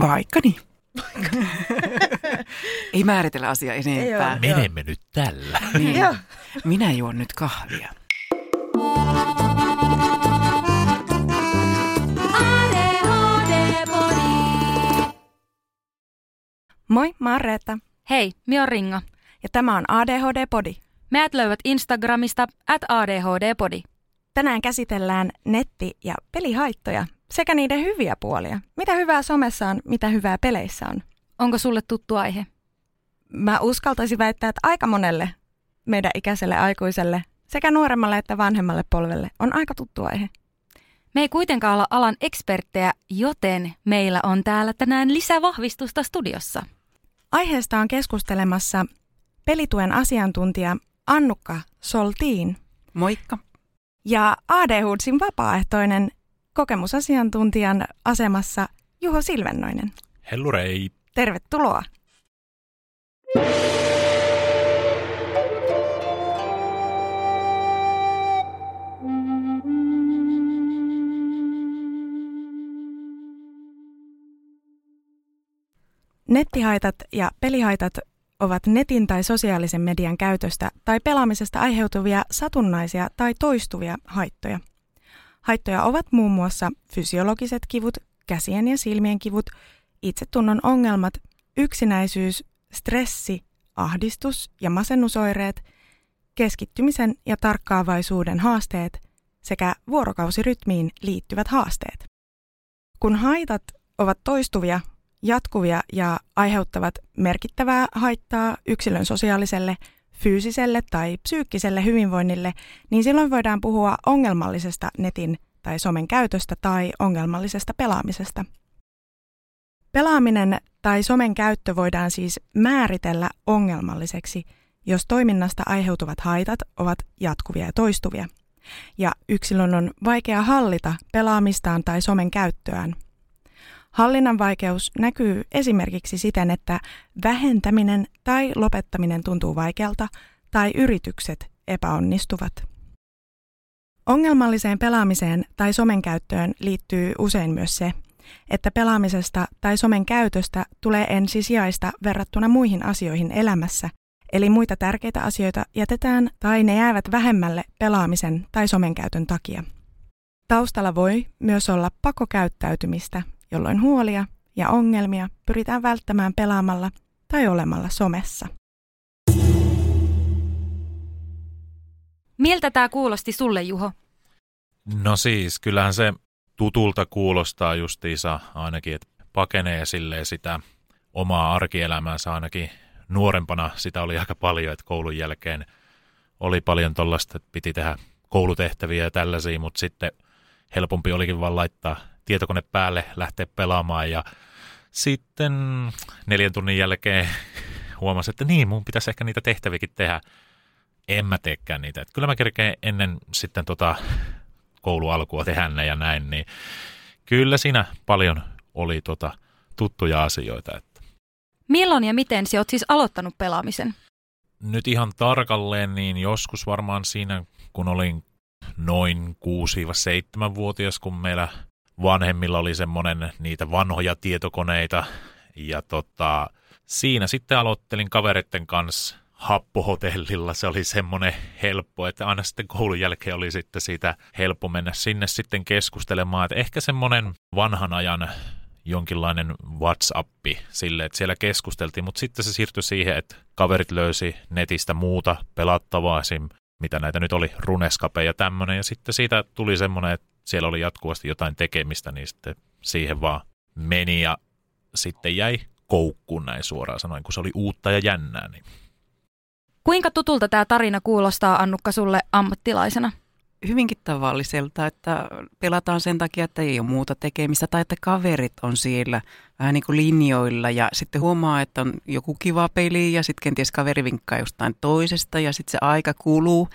Vaikka niin. Ei määritellä asiaa enempää. Menemme nyt tällä. Niin. Minä juon nyt kahvia. Moi, mä oon Reetta. Hei, mi on Ringa. Ja tämä on ADHD-podi. Meät löydät Instagramista at ADHD-podi. Tänään käsitellään netti- ja pelihaittoja sekä niiden hyviä puolia. Mitä hyvää somessa on, mitä hyvää peleissä on. Onko sulle tuttu aihe? Mä uskaltaisin väittää, että aika monelle meidän ikäiselle aikuiselle sekä nuoremmalle että vanhemmalle polvelle on aika tuttu aihe. Me ei kuitenkaan olla alan eksperttejä, joten meillä on täällä tänään lisävahvistusta studiossa. Aiheesta on keskustelemassa pelituen asiantuntija Annukka Soltiin Moikka. ja ADHDsin vapaaehtoinen kokemusasiantuntijan asemassa Juho Silvennoinen. Hellurei. Tervetuloa. Nettihaitat ja pelihaitat ovat netin tai sosiaalisen median käytöstä tai pelaamisesta aiheutuvia satunnaisia tai toistuvia haittoja. Haittoja ovat muun muassa fysiologiset kivut, käsien ja silmien kivut, itsetunnon ongelmat, yksinäisyys, stressi, ahdistus ja masennusoireet, keskittymisen ja tarkkaavaisuuden haasteet sekä vuorokausirytmiin liittyvät haasteet. Kun haitat ovat toistuvia, jatkuvia ja aiheuttavat merkittävää haittaa yksilön sosiaaliselle, fyysiselle tai psyykkiselle hyvinvoinnille, niin silloin voidaan puhua ongelmallisesta netin tai somen käytöstä tai ongelmallisesta pelaamisesta. Pelaaminen tai somen käyttö voidaan siis määritellä ongelmalliseksi, jos toiminnasta aiheutuvat haitat ovat jatkuvia ja toistuvia, ja yksilön on vaikea hallita pelaamistaan tai somen käyttöään. Hallinnan vaikeus näkyy esimerkiksi siten, että vähentäminen tai lopettaminen tuntuu vaikealta tai yritykset epäonnistuvat. Ongelmalliseen pelaamiseen tai somen käyttöön liittyy usein myös se, että pelaamisesta tai somen käytöstä tulee ensisijaista verrattuna muihin asioihin elämässä, eli muita tärkeitä asioita jätetään tai ne jäävät vähemmälle pelaamisen tai somen käytön takia. Taustalla voi myös olla pakokäyttäytymistä, jolloin huolia ja ongelmia pyritään välttämään pelaamalla tai olemalla somessa. Miltä tämä kuulosti sulle, Juho? No siis, kyllähän se tutulta kuulostaa justiinsa ainakin, että pakenee silleen sitä omaa arkielämäänsä ainakin nuorempana. Sitä oli aika paljon, että koulun jälkeen oli paljon tollaista, että piti tehdä koulutehtäviä ja tällaisia, mutta sitten helpompi olikin vaan laittaa tietokone päälle, lähteä pelaamaan ja sitten neljän tunnin jälkeen huomasin, että niin, mun pitäisi ehkä niitä tehtäviäkin tehdä. En mä teekään niitä. Että kyllä mä kerkeen ennen sitten tota koulualkua tehdä ne ja näin, niin kyllä siinä paljon oli tota tuttuja asioita. Että. Milloin ja miten sä oot siis aloittanut pelaamisen? Nyt ihan tarkalleen, niin joskus varmaan siinä, kun olin noin 6-7-vuotias, kun meillä vanhemmilla oli semmoinen niitä vanhoja tietokoneita. Ja tota, siinä sitten aloittelin kavereiden kanssa happohotellilla. Se oli semmoinen helppo, että aina sitten koulun jälkeen oli sitten siitä helppo mennä sinne sitten keskustelemaan. Että ehkä semmoinen vanhan ajan jonkinlainen WhatsAppi sille, että siellä keskusteltiin, mutta sitten se siirtyi siihen, että kaverit löysi netistä muuta pelattavaa, esim. mitä näitä nyt oli, runeskape ja tämmöinen, ja sitten siitä tuli semmoinen, että siellä oli jatkuvasti jotain tekemistä, niin sitten siihen vaan meni ja sitten jäi koukkuun näin suoraan sanoen, kun se oli uutta ja jännää. Niin. Kuinka tutulta tämä tarina kuulostaa, Annukka, sulle ammattilaisena? Hyvinkin tavalliselta, että pelataan sen takia, että ei ole muuta tekemistä tai että kaverit on siellä vähän niin kuin linjoilla ja sitten huomaa, että on joku kiva peli ja sitten kenties kaveri vinkkaa jostain toisesta ja sitten se aika kuluu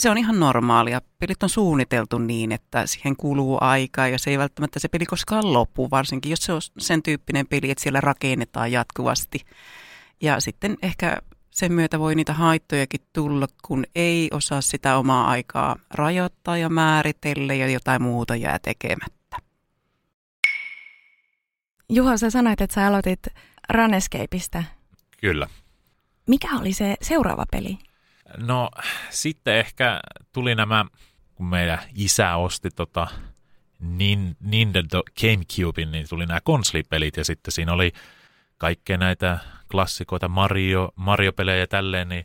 se on ihan normaalia. Pelit on suunniteltu niin, että siihen kuluu aikaa ja se ei välttämättä se peli koskaan loppu, varsinkin jos se on sen tyyppinen peli, että siellä rakennetaan jatkuvasti. Ja sitten ehkä sen myötä voi niitä haittojakin tulla, kun ei osaa sitä omaa aikaa rajoittaa ja määritellä ja jotain muuta jää tekemättä. Juho, sä sanoit, että sä aloitit Runescapeista. Kyllä. Mikä oli se seuraava peli? No sitten ehkä tuli nämä, kun meidän isä osti tota Nintendo Gamecubein, niin tuli nämä konsolipelit ja sitten siinä oli kaikkea näitä klassikoita, Mario, Mario-pelejä ja tälleen, niin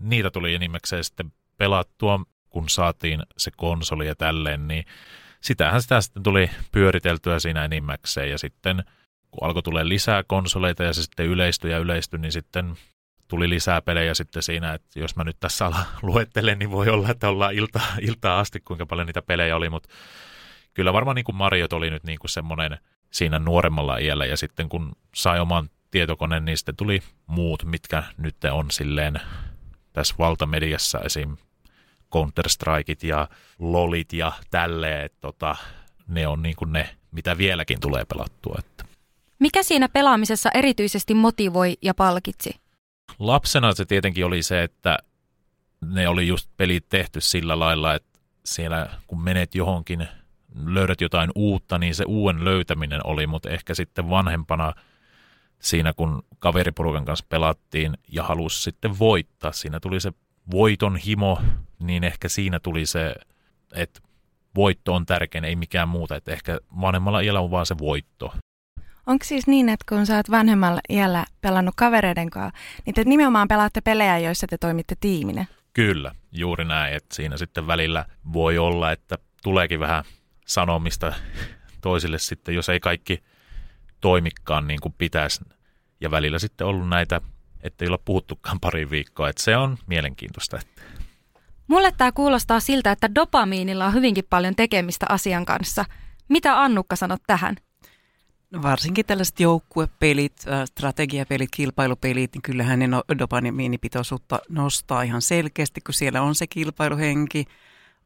niitä tuli enimmäkseen sitten pelattua, kun saatiin se konsoli ja tälleen, niin sitähän sitä sitten tuli pyöriteltyä siinä enimmäkseen ja sitten kun alkoi tulee lisää konsoleita ja se sitten yleistyi ja yleistyi, niin sitten tuli lisää pelejä sitten siinä, että jos mä nyt tässä ala luettelen, niin voi olla, että ollaan ilta, iltaa asti, kuinka paljon niitä pelejä oli, mutta kyllä varmaan niin kuin Mario oli nyt niin kuin semmoinen siinä nuoremmalla iällä ja sitten kun sai oman tietokoneen, niin sitten tuli muut, mitkä nyt on silleen tässä valtamediassa esim. Counter-Strikeit ja LOLit ja tälleen, että tota, ne on niin kuin ne, mitä vieläkin tulee pelattua. Että. Mikä siinä pelaamisessa erityisesti motivoi ja palkitsi? Lapsena se tietenkin oli se, että ne oli just pelit tehty sillä lailla, että siellä kun menet johonkin, löydät jotain uutta, niin se uuden löytäminen oli, mutta ehkä sitten vanhempana siinä, kun kaveriporukan kanssa pelattiin ja halusi sitten voittaa, siinä tuli se voiton himo, niin ehkä siinä tuli se, että voitto on tärkein, ei mikään muuta, että ehkä vanhemmalla iällä on vaan se voitto. Onko siis niin, että kun sä oot vanhemmalla iällä pelannut kavereiden kanssa, niin te nimenomaan pelaatte pelejä, joissa te toimitte tiiminä? Kyllä, juuri näin, että siinä sitten välillä voi olla, että tuleekin vähän sanomista toisille sitten, jos ei kaikki toimikaan niin kuin pitäisi. Ja välillä sitten ollut näitä, että ei olla puhuttukaan pari viikkoa, että se on mielenkiintoista. Mulle tämä kuulostaa siltä, että dopamiinilla on hyvinkin paljon tekemistä asian kanssa. Mitä Annukka sanot tähän? Varsinkin tällaiset joukkuepelit, strategiapelit, kilpailupelit, niin kyllähän ne no, dopamiinipitoisuutta nostaa ihan selkeästi, kun siellä on se kilpailuhenki,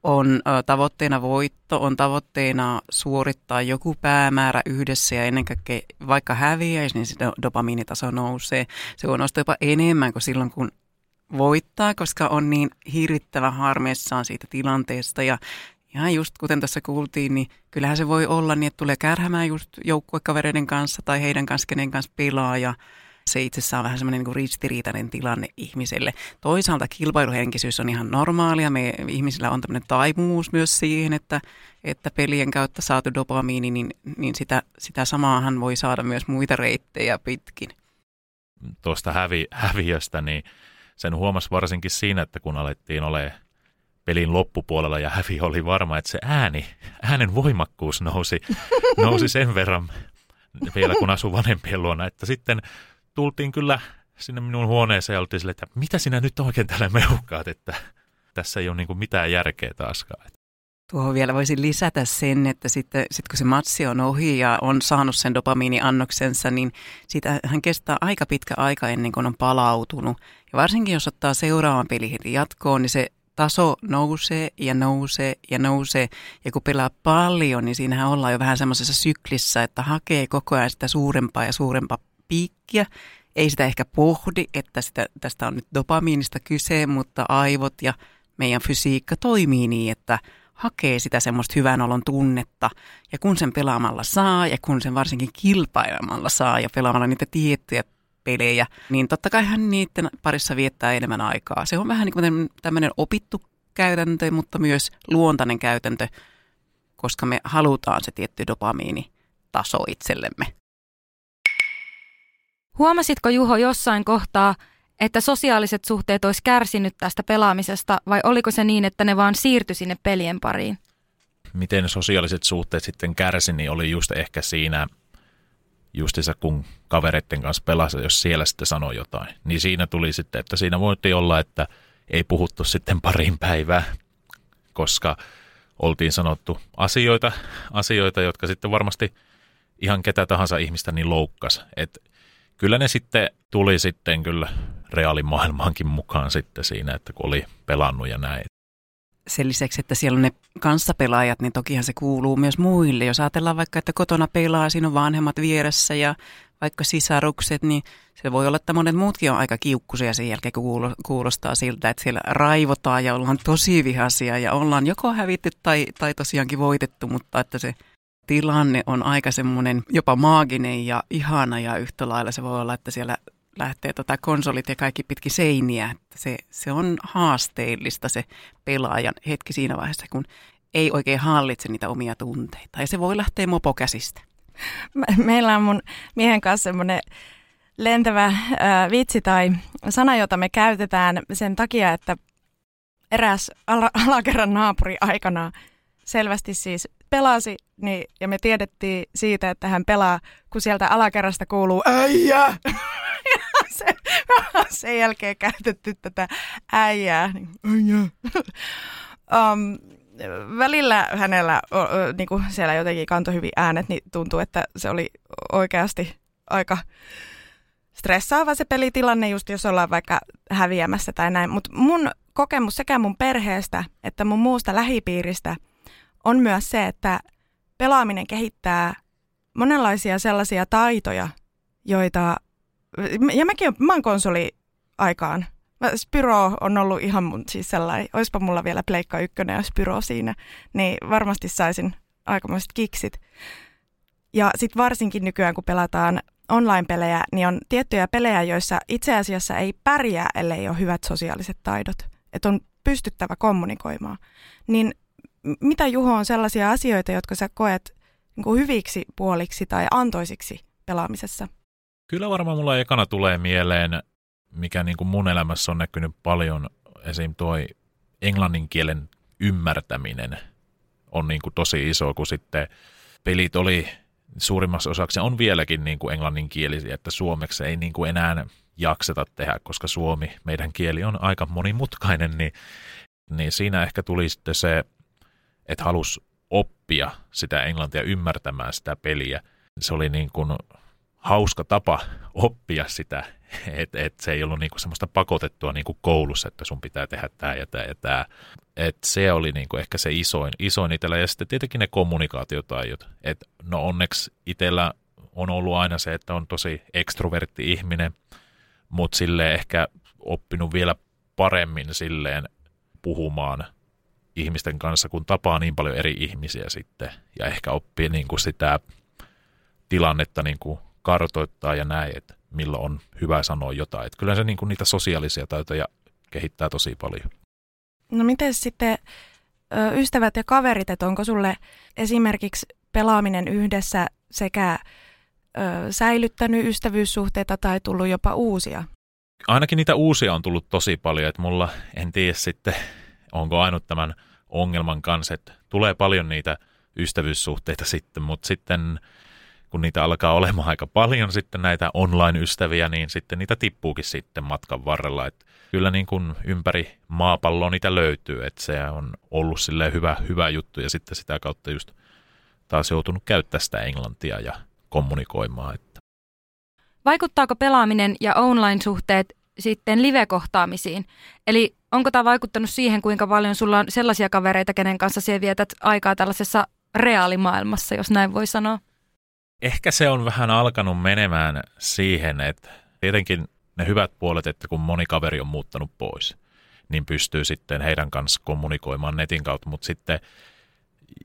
on tavoitteena voitto, on tavoitteena suorittaa joku päämäärä yhdessä ja ennen kaikkea vaikka häviäisi, niin sitä dopamiinitaso nousee. Se on nostaa jopa enemmän kuin silloin, kun voittaa, koska on niin hirvittävä harmissaan siitä tilanteesta ja ihan just kuten tässä kuultiin, niin kyllähän se voi olla niin, että tulee kärhämään just joukkuekavereiden kanssa tai heidän kanssa, kenen kanssa pelaa ja se itsessään on vähän semmoinen niin ristiriitainen tilanne ihmiselle. Toisaalta kilpailuhenkisyys on ihan normaalia. Me ihmisillä on tämmöinen taipumus myös siihen, että, että pelien kautta saatu dopamiini, niin, niin sitä, sitä samaahan voi saada myös muita reittejä pitkin. Tuosta hävi, häviöstä, niin sen huomasi varsinkin siinä, että kun alettiin olemaan pelin loppupuolella ja hävi oli varma, että se ääni, äänen voimakkuus nousi, nousi sen verran vielä kun asui vanhempien luona, että sitten tultiin kyllä sinne minun huoneeseen ja oltiin sille, että mitä sinä nyt oikein täällä meuhkaat, että tässä ei ole niin mitään järkeä taaskaan. Tuohon vielä voisin lisätä sen, että sitten sit kun se matsi on ohi ja on saanut sen dopamiiniannoksensa, niin sitä hän kestää aika pitkä aika ennen kuin on palautunut. Ja varsinkin jos ottaa seuraavan pelin heti jatkoon, niin se taso nousee ja nousee ja nousee. Ja kun pelaa paljon, niin siinähän ollaan jo vähän semmoisessa syklissä, että hakee koko ajan sitä suurempaa ja suurempaa piikkiä. Ei sitä ehkä pohdi, että sitä, tästä on nyt dopamiinista kyse, mutta aivot ja meidän fysiikka toimii niin, että hakee sitä semmoista hyvän olon tunnetta. Ja kun sen pelaamalla saa, ja kun sen varsinkin kilpailemalla saa, ja pelaamalla niitä tiettyjä pelejä, niin totta kai hän niiden parissa viettää enemmän aikaa. Se on vähän niin kuin tämmöinen opittu käytäntö, mutta myös luontainen käytäntö, koska me halutaan se tietty dopamiinitaso itsellemme. Huomasitko Juho jossain kohtaa, että sosiaaliset suhteet olisi kärsinyt tästä pelaamisesta vai oliko se niin, että ne vaan siirtyi sinne pelien pariin? Miten sosiaaliset suhteet sitten kärsi, niin oli just ehkä siinä justissa kun kavereiden kanssa pelasi, jos siellä sitten sanoi jotain. Niin siinä tuli sitten, että siinä voitti olla, että ei puhuttu sitten pariin päivää, koska oltiin sanottu asioita, asioita jotka sitten varmasti ihan ketä tahansa ihmistä niin loukkas. Että kyllä ne sitten tuli sitten kyllä reaalimaailmaankin mukaan sitten siinä, että kun oli pelannut ja näin. Sen lisäksi, että siellä on ne kanssapelaajat, niin tokihan se kuuluu myös muille. Jos ajatellaan vaikka, että kotona pelaa, siinä on vanhemmat vieressä ja vaikka sisarukset, niin se voi olla, että monet muutkin on aika kiukkuisia sen jälkeen, kun kuulostaa siltä, että siellä raivotaan ja ollaan tosi vihaisia ja ollaan joko hävitty tai, tai tosiaankin voitettu, mutta että se tilanne on aika semmoinen jopa maaginen ja ihana ja yhtä lailla se voi olla, että siellä lähtee tota konsolit ja kaikki pitki seiniä. Että se, se on haasteellista se pelaajan hetki siinä vaiheessa, kun ei oikein hallitse niitä omia tunteita. Ja se voi lähteä mopokäsistä. Meillä on mun miehen kanssa semmoinen lentävä äh, vitsi tai sana, jota me käytetään sen takia, että eräs ala- alakerran naapuri aikana selvästi siis pelasi, niin, ja me tiedettiin siitä, että hän pelaa, kun sieltä alakerrasta kuuluu äijä. se, sen jälkeen käytetty tätä äijää. Niin, um, välillä hänellä niin kuin siellä jotenkin kantoi hyvin äänet, niin tuntuu, että se oli oikeasti aika stressaava se pelitilanne, just jos ollaan vaikka häviämässä tai näin. Mutta mun kokemus sekä mun perheestä että mun muusta lähipiiristä on myös se, että pelaaminen kehittää monenlaisia sellaisia taitoja, joita, ja mäkin olen, mä oon konsoli aikaan. Spyro on ollut ihan mun siis sellainen, oispa mulla vielä Pleikka ykkönen ja Spyro siinä, niin varmasti saisin aikamoiset kiksit. Ja sitten varsinkin nykyään, kun pelataan online-pelejä, niin on tiettyjä pelejä, joissa itse asiassa ei pärjää, ellei ole hyvät sosiaaliset taidot. Että on pystyttävä kommunikoimaan. Niin mitä Juho on sellaisia asioita, jotka sä koet niin hyviksi puoliksi tai antoisiksi pelaamisessa? Kyllä varmaan mulla ekana tulee mieleen, mikä niin kuin mun elämässä on näkynyt paljon, esim. tuo englannin kielen ymmärtäminen on niin kuin tosi iso, kun sitten pelit oli suurimmassa osaksi on vieläkin niin kuin englanninkielisiä, että suomeksi ei niin kuin enää jakseta tehdä, koska suomi, meidän kieli on aika monimutkainen, niin, niin siinä ehkä tuli sitten se, että halus oppia sitä englantia ymmärtämään sitä peliä. Se oli niin kuin hauska tapa oppia sitä, että et se ei ollut niinku semmoista pakotettua niinku koulussa, että sun pitää tehdä tämä ja tämä ja tämä. Se oli niinku ehkä se isoin, isoin itsellä. Ja sitten tietenkin ne kommunikaatiotaidot. Et no onneksi itsellä on ollut aina se, että on tosi ekstrovertti ihminen, mutta sille ehkä oppinut vielä paremmin silleen puhumaan ihmisten kanssa, kun tapaa niin paljon eri ihmisiä sitten. Ja ehkä oppii niinku sitä tilannetta niinku kartoittaa ja näin, että milloin on hyvä sanoa jotain. Että kyllä se niin kuin niitä sosiaalisia taitoja kehittää tosi paljon. No miten sitten ystävät ja kaverit, että onko sulle esimerkiksi pelaaminen yhdessä sekä ö, säilyttänyt ystävyyssuhteita tai tullut jopa uusia? Ainakin niitä uusia on tullut tosi paljon, että mulla en tiedä sitten, onko ainut tämän ongelman kanssa, että tulee paljon niitä ystävyyssuhteita sitten, mutta sitten kun niitä alkaa olemaan aika paljon sitten näitä online-ystäviä, niin sitten niitä tippuukin sitten matkan varrella. Et kyllä niin kuin ympäri maapalloa niitä löytyy, että se on ollut sille hyvä, hyvä juttu ja sitten sitä kautta just taas joutunut käyttää sitä englantia ja kommunikoimaan. Että. Vaikuttaako pelaaminen ja online-suhteet sitten live-kohtaamisiin? Eli onko tämä vaikuttanut siihen, kuinka paljon sulla on sellaisia kavereita, kenen kanssa sinä vietät aikaa tällaisessa reaalimaailmassa, jos näin voi sanoa? Ehkä se on vähän alkanut menemään siihen, että tietenkin ne hyvät puolet, että kun moni kaveri on muuttanut pois, niin pystyy sitten heidän kanssa kommunikoimaan netin kautta, mutta sitten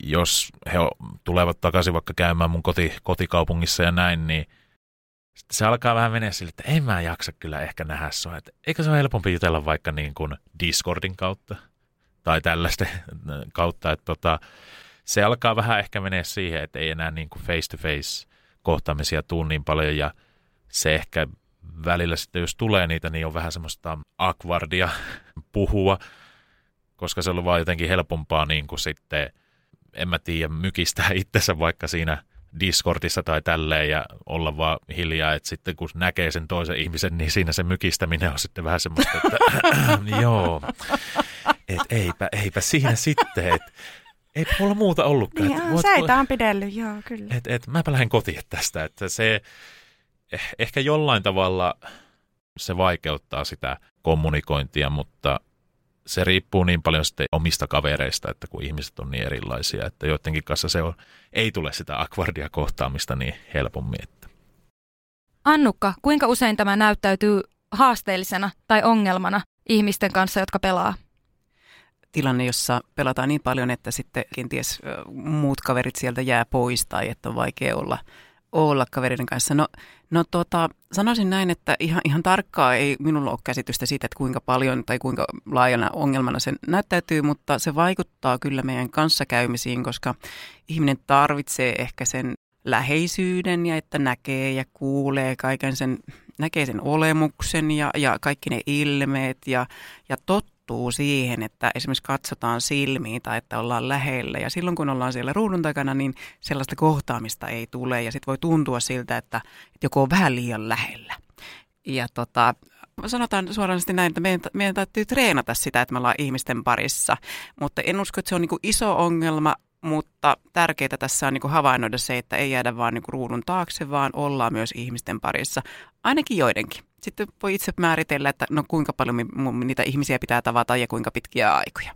jos he tulevat takaisin vaikka käymään mun koti, kotikaupungissa ja näin, niin sitten se alkaa vähän mennä sille, että en mä jaksa kyllä ehkä nähdä sua. Että eikö se ole helpompi jutella vaikka niin kuin Discordin kautta tai tällaisten kautta, että tota, se alkaa vähän ehkä menee siihen, että ei enää niin kuin face-to-face kohtaamisia tuu niin paljon ja se ehkä välillä sitten, jos tulee niitä, niin on vähän semmoista akvardia puhua, koska se on vaan jotenkin helpompaa niin kuin sitten, en mä tiedä, mykistää itsensä vaikka siinä Discordissa tai tälleen ja olla vaan hiljaa, että sitten kun näkee sen toisen ihmisen, niin siinä se mykistäminen on sitten vähän semmoista, että joo, et eipä, eipä siinä sitten, että ei mulla muuta ollutkaan. Niin, et, säitä on pidellyt, joo, kyllä. Et, et, mäpä lähden kotiin tästä, että se eh, ehkä jollain tavalla se vaikeuttaa sitä kommunikointia, mutta se riippuu niin paljon sitten omista kavereista, että kun ihmiset on niin erilaisia, että joidenkin kanssa se on, ei tule sitä akvardia kohtaamista niin helpommin. Että. Annukka, kuinka usein tämä näyttäytyy haasteellisena tai ongelmana ihmisten kanssa, jotka pelaa? Tilanne, jossa pelataan niin paljon, että sitten kenties muut kaverit sieltä jää pois tai että on vaikea olla, olla kavereiden kanssa. No, no tota, sanoisin näin, että ihan, ihan tarkkaa ei minulla ole käsitystä siitä, että kuinka paljon tai kuinka laajana ongelmana se näyttäytyy, mutta se vaikuttaa kyllä meidän kanssakäymisiin, koska ihminen tarvitsee ehkä sen läheisyyden ja että näkee ja kuulee kaiken sen, näkee sen olemuksen ja, ja kaikki ne ilmeet ja, ja tottuu siihen, että esimerkiksi katsotaan silmiin tai että ollaan lähellä. Ja silloin kun ollaan siellä ruudun takana, niin sellaista kohtaamista ei tule ja sitten voi tuntua siltä, että, että joku on vähän liian lähellä. Ja tota, sanotaan suoraan näin, että meidän, meidän täytyy treenata sitä, että me ollaan ihmisten parissa. Mutta en usko, että se on niin iso ongelma, mutta tärkeää tässä on niin havainnoida se, että ei jäädä vaan niin ruudun taakse, vaan ollaan myös ihmisten parissa, ainakin joidenkin. Sitten voi itse määritellä, että no kuinka paljon niitä ihmisiä pitää tavata ja kuinka pitkiä aikoja.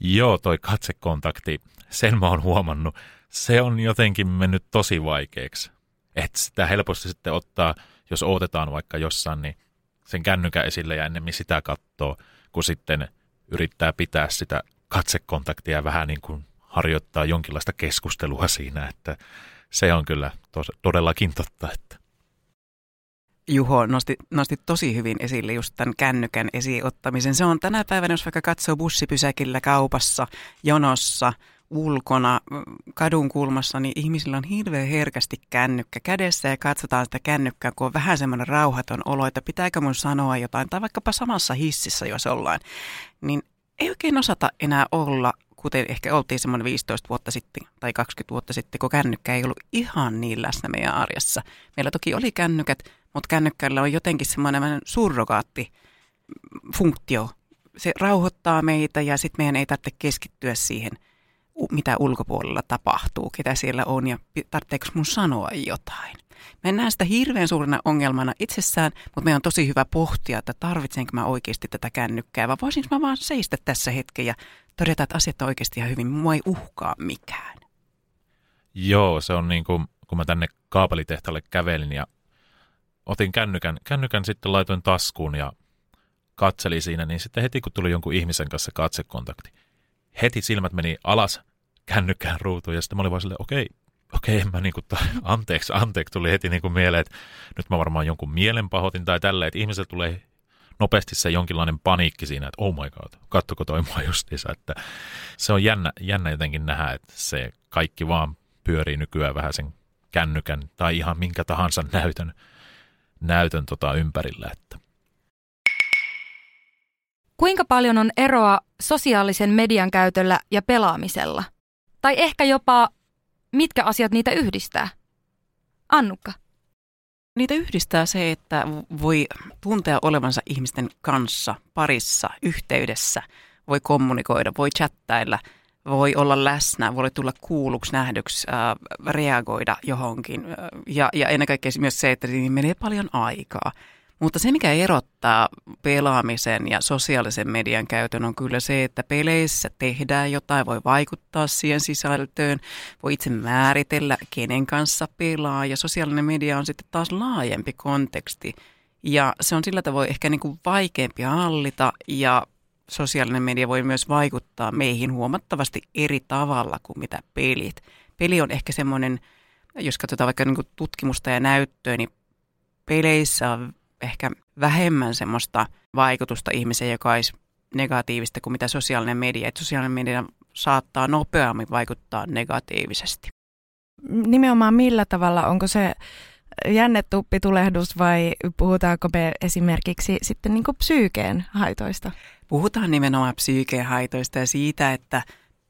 Joo, toi katsekontakti, sen mä oon huomannut, se on jotenkin mennyt tosi vaikeaksi. Että sitä helposti sitten ottaa, jos otetaan vaikka jossain, niin sen kännykän esille ja ennemmin sitä katsoo, kun sitten yrittää pitää sitä katsekontaktia vähän niin kuin harjoittaa jonkinlaista keskustelua siinä, että se on kyllä tos, todellakin totta. Että. Juho nosti, nosti tosi hyvin esille just tämän kännykän esiottamisen. Se on tänä päivänä, jos vaikka katsoo bussipysäkillä, kaupassa, jonossa, ulkona, kadun kulmassa, niin ihmisillä on hirveän herkästi kännykkä kädessä ja katsotaan sitä kännykkää, kun on vähän semmoinen rauhaton olo, että pitääkö mun sanoa jotain, tai vaikkapa samassa hississä, jos ollaan, niin ei oikein osata enää olla kuten ehkä oltiin semmoinen 15 vuotta sitten tai 20 vuotta sitten, kun kännykkä ei ollut ihan niin läsnä meidän arjessa. Meillä toki oli kännykät, mutta kännykkällä on jotenkin semmoinen surrogaatti funktio. Se rauhoittaa meitä ja sitten meidän ei tarvitse keskittyä siihen, mitä ulkopuolella tapahtuu, ketä siellä on ja tarvitseeko mun sanoa jotain. Mä en näe sitä hirveän suurena ongelmana itsessään, mutta meidän on tosi hyvä pohtia, että tarvitsenko mä oikeasti tätä kännykkää, vai voisinko mä vaan seistä tässä hetken ja todeta, että asiat on oikeasti ihan hyvin, mua ei uhkaa mikään. Joo, se on niin kuin, kun mä tänne kaapelitehtalle kävelin ja otin kännykän, kännykän sitten laitoin taskuun ja katselin siinä, niin sitten heti kun tuli jonkun ihmisen kanssa katsekontakti, heti silmät meni alas kännykkään ruutuun ja sitten mä olin vaan silleen, okei, okei, mä niinku, ta, anteeksi, anteeksi, tuli heti niinku mieleen, että nyt mä varmaan jonkun mielenpahoitin tai tälleen, että ihmiset tulee nopeasti se jonkinlainen paniikki siinä, että oh my god, kattoko toi mua justiinsa, että se on jännä, jännä jotenkin nähdä, että se kaikki vaan pyörii nykyään vähän sen kännykän tai ihan minkä tahansa näytön, näytön tota ympärillä. Että. Kuinka paljon on eroa sosiaalisen median käytöllä ja pelaamisella? Tai ehkä jopa mitkä asiat niitä yhdistää? Annukka. Niitä yhdistää se, että voi tuntea olevansa ihmisten kanssa, parissa, yhteydessä, voi kommunikoida, voi chattailla, voi olla läsnä, voi tulla kuulluksi, nähdyksi, äh, reagoida johonkin. Ja, ja ennen kaikkea myös se, että niin menee paljon aikaa. Mutta se, mikä erottaa pelaamisen ja sosiaalisen median käytön, on kyllä se, että peleissä tehdään jotain, voi vaikuttaa siihen sisältöön, voi itse määritellä, kenen kanssa pelaa, ja sosiaalinen media on sitten taas laajempi konteksti. Ja se on sillä tavoin ehkä niin kuin vaikeampi hallita, ja sosiaalinen media voi myös vaikuttaa meihin huomattavasti eri tavalla kuin mitä pelit. Peli on ehkä semmoinen, jos katsotaan vaikka niin tutkimusta ja näyttöä, niin peleissä on ehkä vähemmän semmoista vaikutusta ihmiseen, joka olisi negatiivista kuin mitä sosiaalinen media. Että sosiaalinen media saattaa nopeammin vaikuttaa negatiivisesti. Nimenomaan millä tavalla? Onko se jännetuppitulehdus vai puhutaanko me esimerkiksi sitten niin psyykeen haitoista? Puhutaan nimenomaan psyykeen haitoista ja siitä, että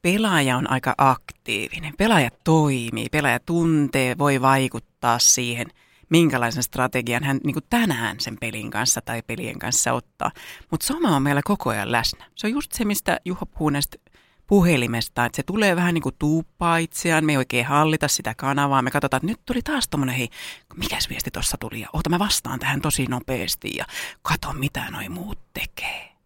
pelaaja on aika aktiivinen. Pelaaja toimii, pelaaja tuntee, voi vaikuttaa siihen – minkälaisen strategian hän niin kuin tänään sen pelin kanssa tai pelien kanssa ottaa. Mutta sama on meillä koko ajan läsnä. Se on just se, mistä Juha puhuu näistä puhelimesta, että se tulee vähän niin kuin tuuppaa itseään, me ei oikein hallita sitä kanavaa, me katsotaan, että nyt tuli taas tommonen, hei, mikäs viesti tuossa tuli, ja oota mä vastaan tähän tosi nopeasti, ja kato mitä noi muut tekee.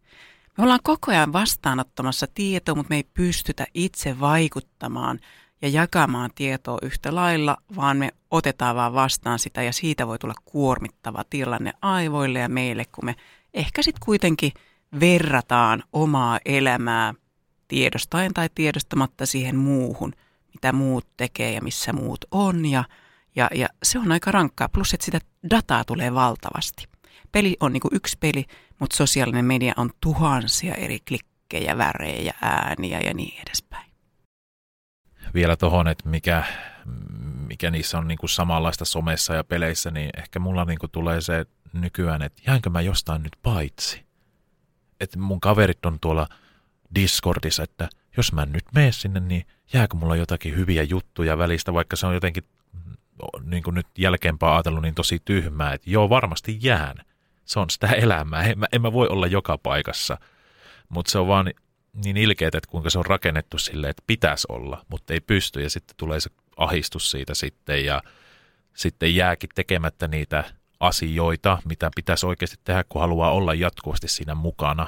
Me ollaan koko ajan vastaanottamassa tietoa, mutta me ei pystytä itse vaikuttamaan ja jakamaan tietoa yhtä lailla, vaan me otetaan vaan vastaan sitä ja siitä voi tulla kuormittava tilanne aivoille ja meille, kun me ehkä sitten kuitenkin verrataan omaa elämää tiedostaen tai tiedostamatta siihen muuhun, mitä muut tekee ja missä muut on. Ja, ja, ja se on aika rankkaa, plus että sitä dataa tulee valtavasti. Peli on niin yksi peli, mutta sosiaalinen media on tuhansia eri klikkejä, värejä, ääniä ja niin edespäin. Vielä tuohon, että mikä, mikä niissä on niin kuin samanlaista somessa ja peleissä, niin ehkä mulla niin kuin tulee se nykyään, että jäänkö mä jostain nyt paitsi. Että mun kaverit on tuolla Discordissa, että jos mä nyt mene sinne, niin jääkö mulla jotakin hyviä juttuja välistä, vaikka se on jotenkin niin kuin nyt jälkeenpäin ajatellut niin tosi tyhmää, että joo varmasti jään. Se on sitä elämää, en mä, en mä voi olla joka paikassa, mutta se on vaan niin ilkeet, että kuinka se on rakennettu silleen, että pitäisi olla, mutta ei pysty ja sitten tulee se ahistus siitä sitten ja sitten jääkin tekemättä niitä asioita, mitä pitäisi oikeasti tehdä, kun haluaa olla jatkuvasti siinä mukana.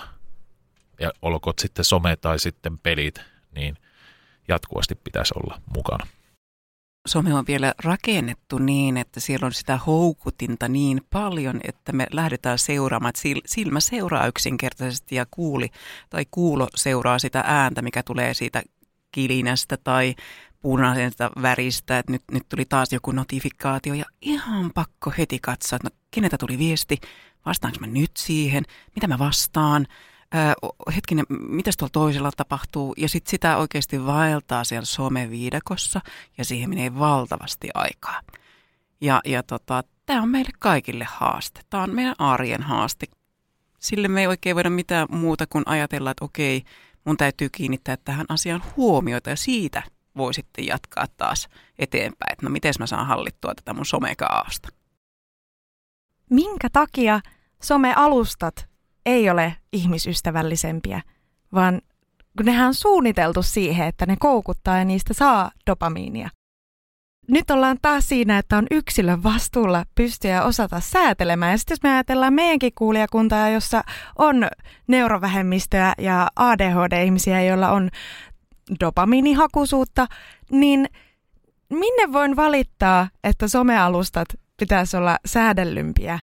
Ja olkoot sitten some tai sitten pelit, niin jatkuvasti pitäisi olla mukana. Some on vielä rakennettu niin, että siellä on sitä houkutinta niin paljon, että me lähdetään seuraamaan, silmä seuraa yksinkertaisesti ja kuuli tai kuulo seuraa sitä ääntä, mikä tulee siitä kilinästä tai punaisesta väristä, että nyt, nyt tuli taas joku notifikaatio ja ihan pakko heti katsoa, että no, keneltä tuli viesti, vastaanko mä nyt siihen, mitä mä vastaan, Hetkinen, mitä tuolla toisella tapahtuu, ja sitten sitä oikeasti vaeltaa siellä someviidakossa, ja siihen menee valtavasti aikaa. Ja, ja tota, tämä on meille kaikille haaste. Tämä on meidän arjen haaste. Sille me ei oikein voida mitään muuta kuin ajatella, että okei, mun täytyy kiinnittää tähän asiaan huomiota, ja siitä voi sitten jatkaa taas eteenpäin, että no miten mä saan hallittua tätä mun somekaaosta. Minkä takia somealustat ei ole ihmisystävällisempiä, vaan kun nehän on suunniteltu siihen, että ne koukuttaa ja niistä saa dopamiinia. Nyt ollaan taas siinä, että on yksilön vastuulla pystyä osata säätelemään. Ja sitten jos me ajatellaan meidänkin kuulijakuntaa, jossa on neurovähemmistöä ja ADHD-ihmisiä, joilla on dopamiinihakuisuutta, niin minne voin valittaa, että somealustat pitäisi olla säädellympiä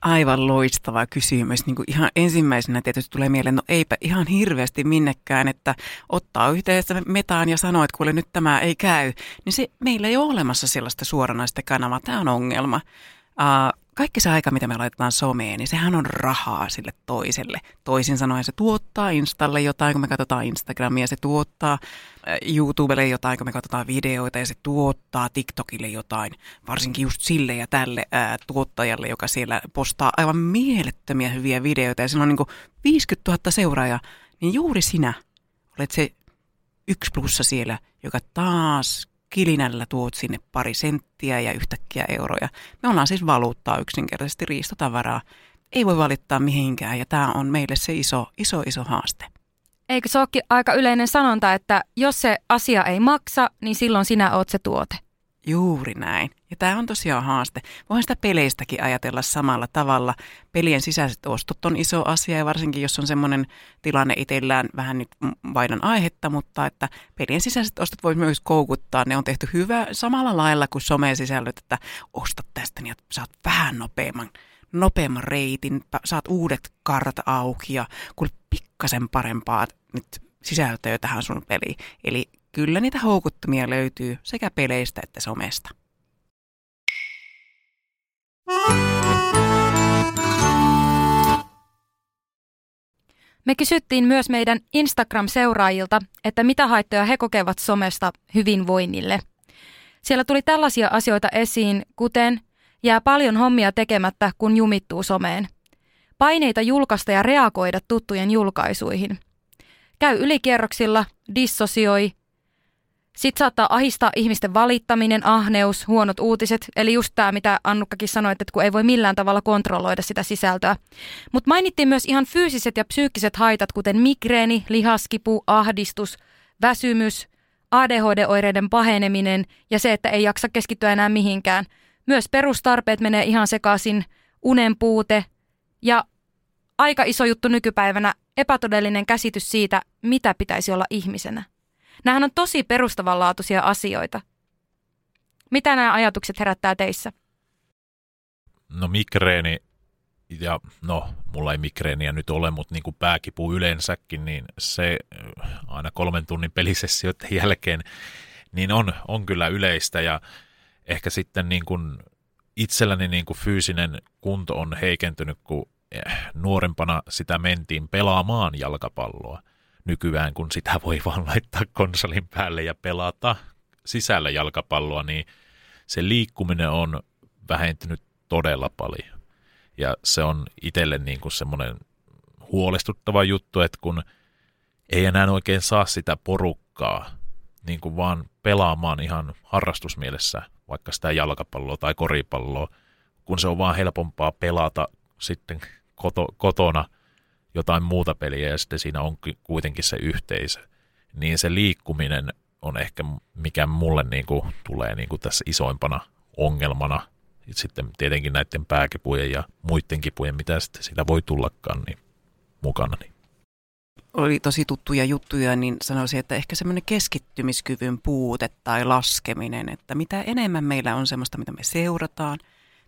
Aivan loistava kysymys. Niin kuin ihan ensimmäisenä tietysti tulee mieleen, no eipä ihan hirveästi minnekään, että ottaa yhteydessä metaan ja sanoo, että kuule nyt tämä ei käy. Niin se, meillä ei ole olemassa sellaista suoranaista kanavaa. Tämä on ongelma. Uh, kaikki se aika, mitä me laitetaan someen, niin sehän on rahaa sille toiselle. Toisin sanoen se tuottaa Installe jotain, kun me katsotaan Instagramia, se tuottaa YouTubelle jotain, kun me katsotaan videoita, ja se tuottaa TikTokille jotain, varsinkin just sille ja tälle ää, tuottajalle, joka siellä postaa aivan mielettömiä hyviä videoita, ja sillä on niin 50 000 seuraajaa, niin juuri sinä olet se yksi plussa siellä, joka taas kilinällä tuot sinne pari senttiä ja yhtäkkiä euroja. Me ollaan siis valuuttaa yksinkertaisesti riistotavaraa. Ei voi valittaa mihinkään ja tämä on meille se iso, iso, iso haaste. Eikö se olekin aika yleinen sanonta, että jos se asia ei maksa, niin silloin sinä oot se tuote? Juuri näin. Ja tämä on tosiaan haaste. Voin sitä peleistäkin ajatella samalla tavalla. Pelien sisäiset ostot on iso asia ja varsinkin jos on semmoinen tilanne itsellään vähän nyt vaidan aihetta, mutta että pelien sisäiset ostot voi myös koukuttaa. Ne on tehty hyvä samalla lailla kuin someen sisällöt, että ostat tästä niin saat vähän nopeamman, nopeamman reitin, saat uudet kartat auki ja kun pikkasen parempaa nyt sisältöä tähän sun peliin. Eli kyllä niitä houkuttumia löytyy sekä peleistä että somesta. Me kysyttiin myös meidän Instagram-seuraajilta, että mitä haittoja he kokevat somesta hyvinvoinnille. Siellä tuli tällaisia asioita esiin, kuten jää paljon hommia tekemättä, kun jumittuu someen. Paineita julkaista ja reagoida tuttujen julkaisuihin. Käy ylikierroksilla, dissosioi, sitten saattaa ahistaa ihmisten valittaminen, ahneus, huonot uutiset, eli just tämä, mitä Annukkakin sanoi, että kun ei voi millään tavalla kontrolloida sitä sisältöä. Mutta mainittiin myös ihan fyysiset ja psyykkiset haitat, kuten migreeni, lihaskipu, ahdistus, väsymys, ADHD-oireiden paheneminen ja se, että ei jaksa keskittyä enää mihinkään. Myös perustarpeet menee ihan sekaisin, unen puute ja aika iso juttu nykypäivänä, epätodellinen käsitys siitä, mitä pitäisi olla ihmisenä. Nämähän on tosi perustavanlaatuisia asioita. Mitä nämä ajatukset herättää teissä? No migreeni ja no, mulla ei migreeniä nyt ole, mutta niin kuin pääkipu yleensäkin, niin se äh, aina kolmen tunnin pelisessioiden jälkeen, niin on, on kyllä yleistä ja ehkä sitten niin kuin itselläni niin kuin fyysinen kunto on heikentynyt, kun eh, nuorempana sitä mentiin pelaamaan jalkapalloa. Nykyään kun sitä voi vaan laittaa konsolin päälle ja pelata sisällä jalkapalloa, niin se liikkuminen on vähentynyt todella paljon. Ja se on itselle niin kuin semmoinen huolestuttava juttu, että kun ei enää oikein saa sitä porukkaa niin kuin vaan pelaamaan ihan harrastusmielessä vaikka sitä jalkapalloa tai koripalloa, kun se on vaan helpompaa pelata sitten koto, kotona jotain muuta peliä ja sitten siinä on kuitenkin se yhteisö, niin se liikkuminen on ehkä mikä mulle niin kuin tulee niin kuin tässä isoimpana ongelmana. Sitten tietenkin näiden pääkipujen ja muiden kipujen, mitä sitten sitä voi tullakaan, niin mukana. Niin. Oli tosi tuttuja juttuja, niin sanoisin, että ehkä semmoinen keskittymiskyvyn puute tai laskeminen, että mitä enemmän meillä on semmoista, mitä me seurataan,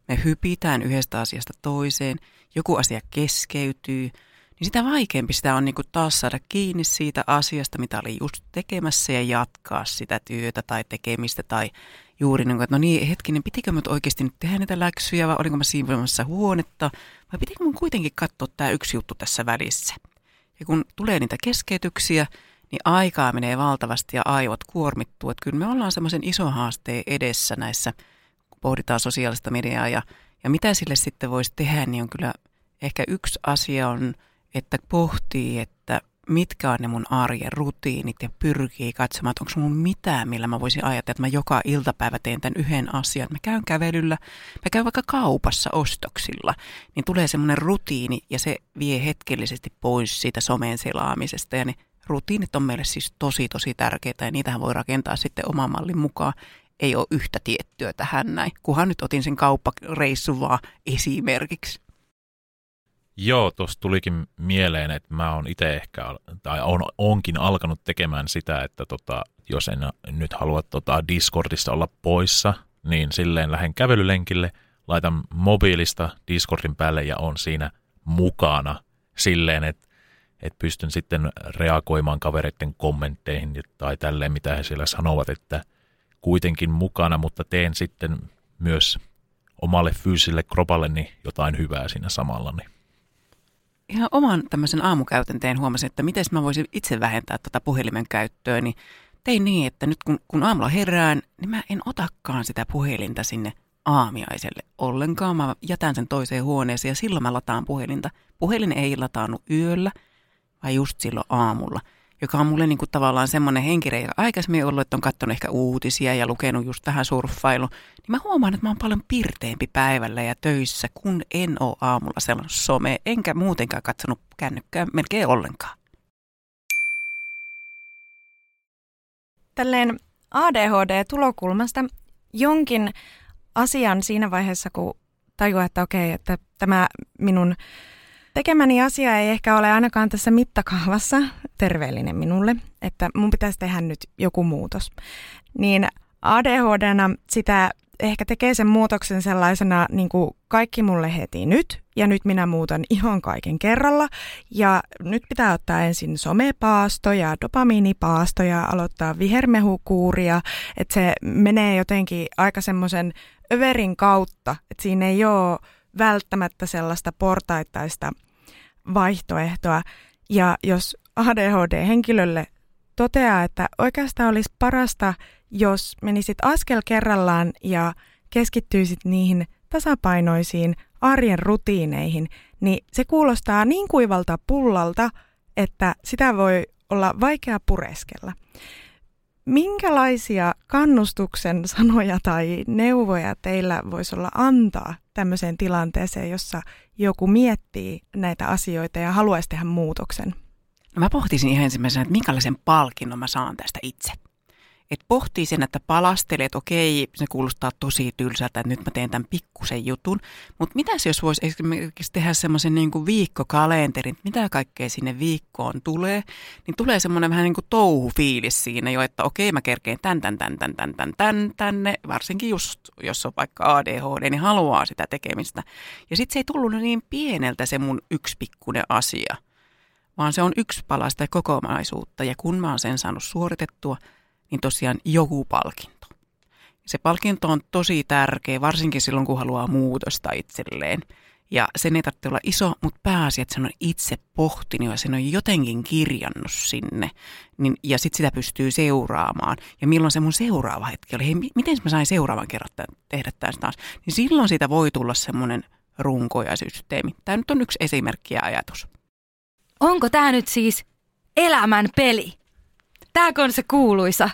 me hypitään yhdestä asiasta toiseen, joku asia keskeytyy – niin sitä vaikeampi sitä on niin kuin taas saada kiinni siitä asiasta, mitä oli just tekemässä ja jatkaa sitä työtä tai tekemistä tai juuri niin kuin, että no niin, hetkinen, pitikö mä oikeasti nyt tehdä näitä läksyjä vai olinko mä siivoamassa huonetta vai pitikö mun kuitenkin katsoa tämä yksi juttu tässä välissä. Ja kun tulee niitä keskeytyksiä, niin aikaa menee valtavasti ja aivot kuormittuu. Että kyllä me ollaan semmoisen ison haasteen edessä näissä, kun pohditaan sosiaalista mediaa ja, ja mitä sille sitten voisi tehdä, niin on kyllä ehkä yksi asia on – että pohtii, että mitkä on ne mun arjen rutiinit ja pyrkii katsomaan, että onko mun mitään, millä mä voisin ajatella, että mä joka iltapäivä teen tämän yhden asian. Mä käyn kävelyllä, mä käyn vaikka kaupassa ostoksilla, niin tulee semmoinen rutiini ja se vie hetkellisesti pois siitä someen selaamisesta ja ne rutiinit on meille siis tosi tosi tärkeitä ja niitähän voi rakentaa sitten oman mallin mukaan. Ei ole yhtä tiettyä tähän näin, kunhan nyt otin sen kauppareissun vaan esimerkiksi. Joo, tuossa tulikin mieleen, että mä oon itse ehkä, tai on, onkin alkanut tekemään sitä, että tota, jos en nyt halua tota Discordista olla poissa, niin silleen lähden kävelylenkille, laitan mobiilista Discordin päälle ja on siinä mukana silleen, että, että pystyn sitten reagoimaan kavereiden kommentteihin tai tälleen, mitä he siellä sanovat, että kuitenkin mukana, mutta teen sitten myös omalle fyysiselle kropalleni jotain hyvää siinä samalla. Niin ihan oman tämmöisen aamukäytänteen huomasin, että miten mä voisin itse vähentää tätä puhelimen käyttöä, niin tein niin, että nyt kun, kun aamulla herään, niin mä en otakaan sitä puhelinta sinne aamiaiselle ollenkaan. Mä jätän sen toiseen huoneeseen ja silloin mä lataan puhelinta. Puhelin ei lataannut yöllä, vai just silloin aamulla – joka on mulle niin kuin tavallaan semmoinen henkirejä aikaisemmin ollut, että on katsonut ehkä uutisia ja lukenut just vähän surffailu, niin mä huomaan, että mä oon paljon pirteempi päivällä ja töissä, kun en ole aamulla sellainen some, enkä muutenkaan katsonut kännykkää melkein ollenkaan. Tälleen ADHD-tulokulmasta jonkin asian siinä vaiheessa, kun tajuaa, että okei, että tämä minun Tekemäni asia ei ehkä ole ainakaan tässä mittakaavassa terveellinen minulle, että mun pitäisi tehdä nyt joku muutos. Niin ADHDna sitä ehkä tekee sen muutoksen sellaisena niin kuin kaikki mulle heti nyt, ja nyt minä muutan ihan kaiken kerralla. Ja nyt pitää ottaa ensin somepaasto ja dopamiinipaasto ja aloittaa vihermehukuuria, että se menee jotenkin aika semmoisen överin kautta, että siinä ei ole välttämättä sellaista portaittaista vaihtoehtoa. Ja jos ADHD-henkilölle toteaa, että oikeastaan olisi parasta, jos menisit askel kerrallaan ja keskittyisit niihin tasapainoisiin arjen rutiineihin, niin se kuulostaa niin kuivalta pullalta, että sitä voi olla vaikea pureskella. Minkälaisia kannustuksen sanoja tai neuvoja teillä voisi olla antaa tämmöiseen tilanteeseen, jossa joku miettii näitä asioita ja haluaisi tehdä muutoksen? No mä pohtisin ihan ensimmäisenä, että minkälaisen palkinnon mä saan tästä itse. Että pohtii sen, että palastelee, että okei, se kuulostaa tosi tylsältä, että nyt mä teen tämän pikkusen jutun. Mutta mitä jos voisi esimerkiksi tehdä semmoisen niin viikkokalenterin, että mitä kaikkea sinne viikkoon tulee, niin tulee semmoinen vähän niin kuin touhufiilis siinä jo, että okei, mä kerkeen tän, tän, tän, tän, tän, tän, tän tänne, varsinkin just, jos on vaikka ADHD, niin haluaa sitä tekemistä. Ja sitten se ei tullut niin pieneltä se mun yksi pikkuinen asia, vaan se on yksi pala sitä kokonaisuutta. Ja kun mä oon sen saanut suoritettua, niin tosiaan joku palkinto. Se palkinto on tosi tärkeä, varsinkin silloin, kun haluaa muutosta itselleen. Ja sen ei tarvitse olla iso, mutta pääasia, että sen on itse pohtinut ja sen on jotenkin kirjannut sinne. Niin, ja sitten sitä pystyy seuraamaan. Ja milloin se mun seuraava hetki oli, hei, miten mä sain seuraavan kerran tehdä tämän taas. Niin silloin siitä voi tulla semmoinen runko ja systeemi. Tämä nyt on yksi esimerkki ja ajatus. Onko tämä nyt siis elämän peli? Tääkö on se kuuluisa?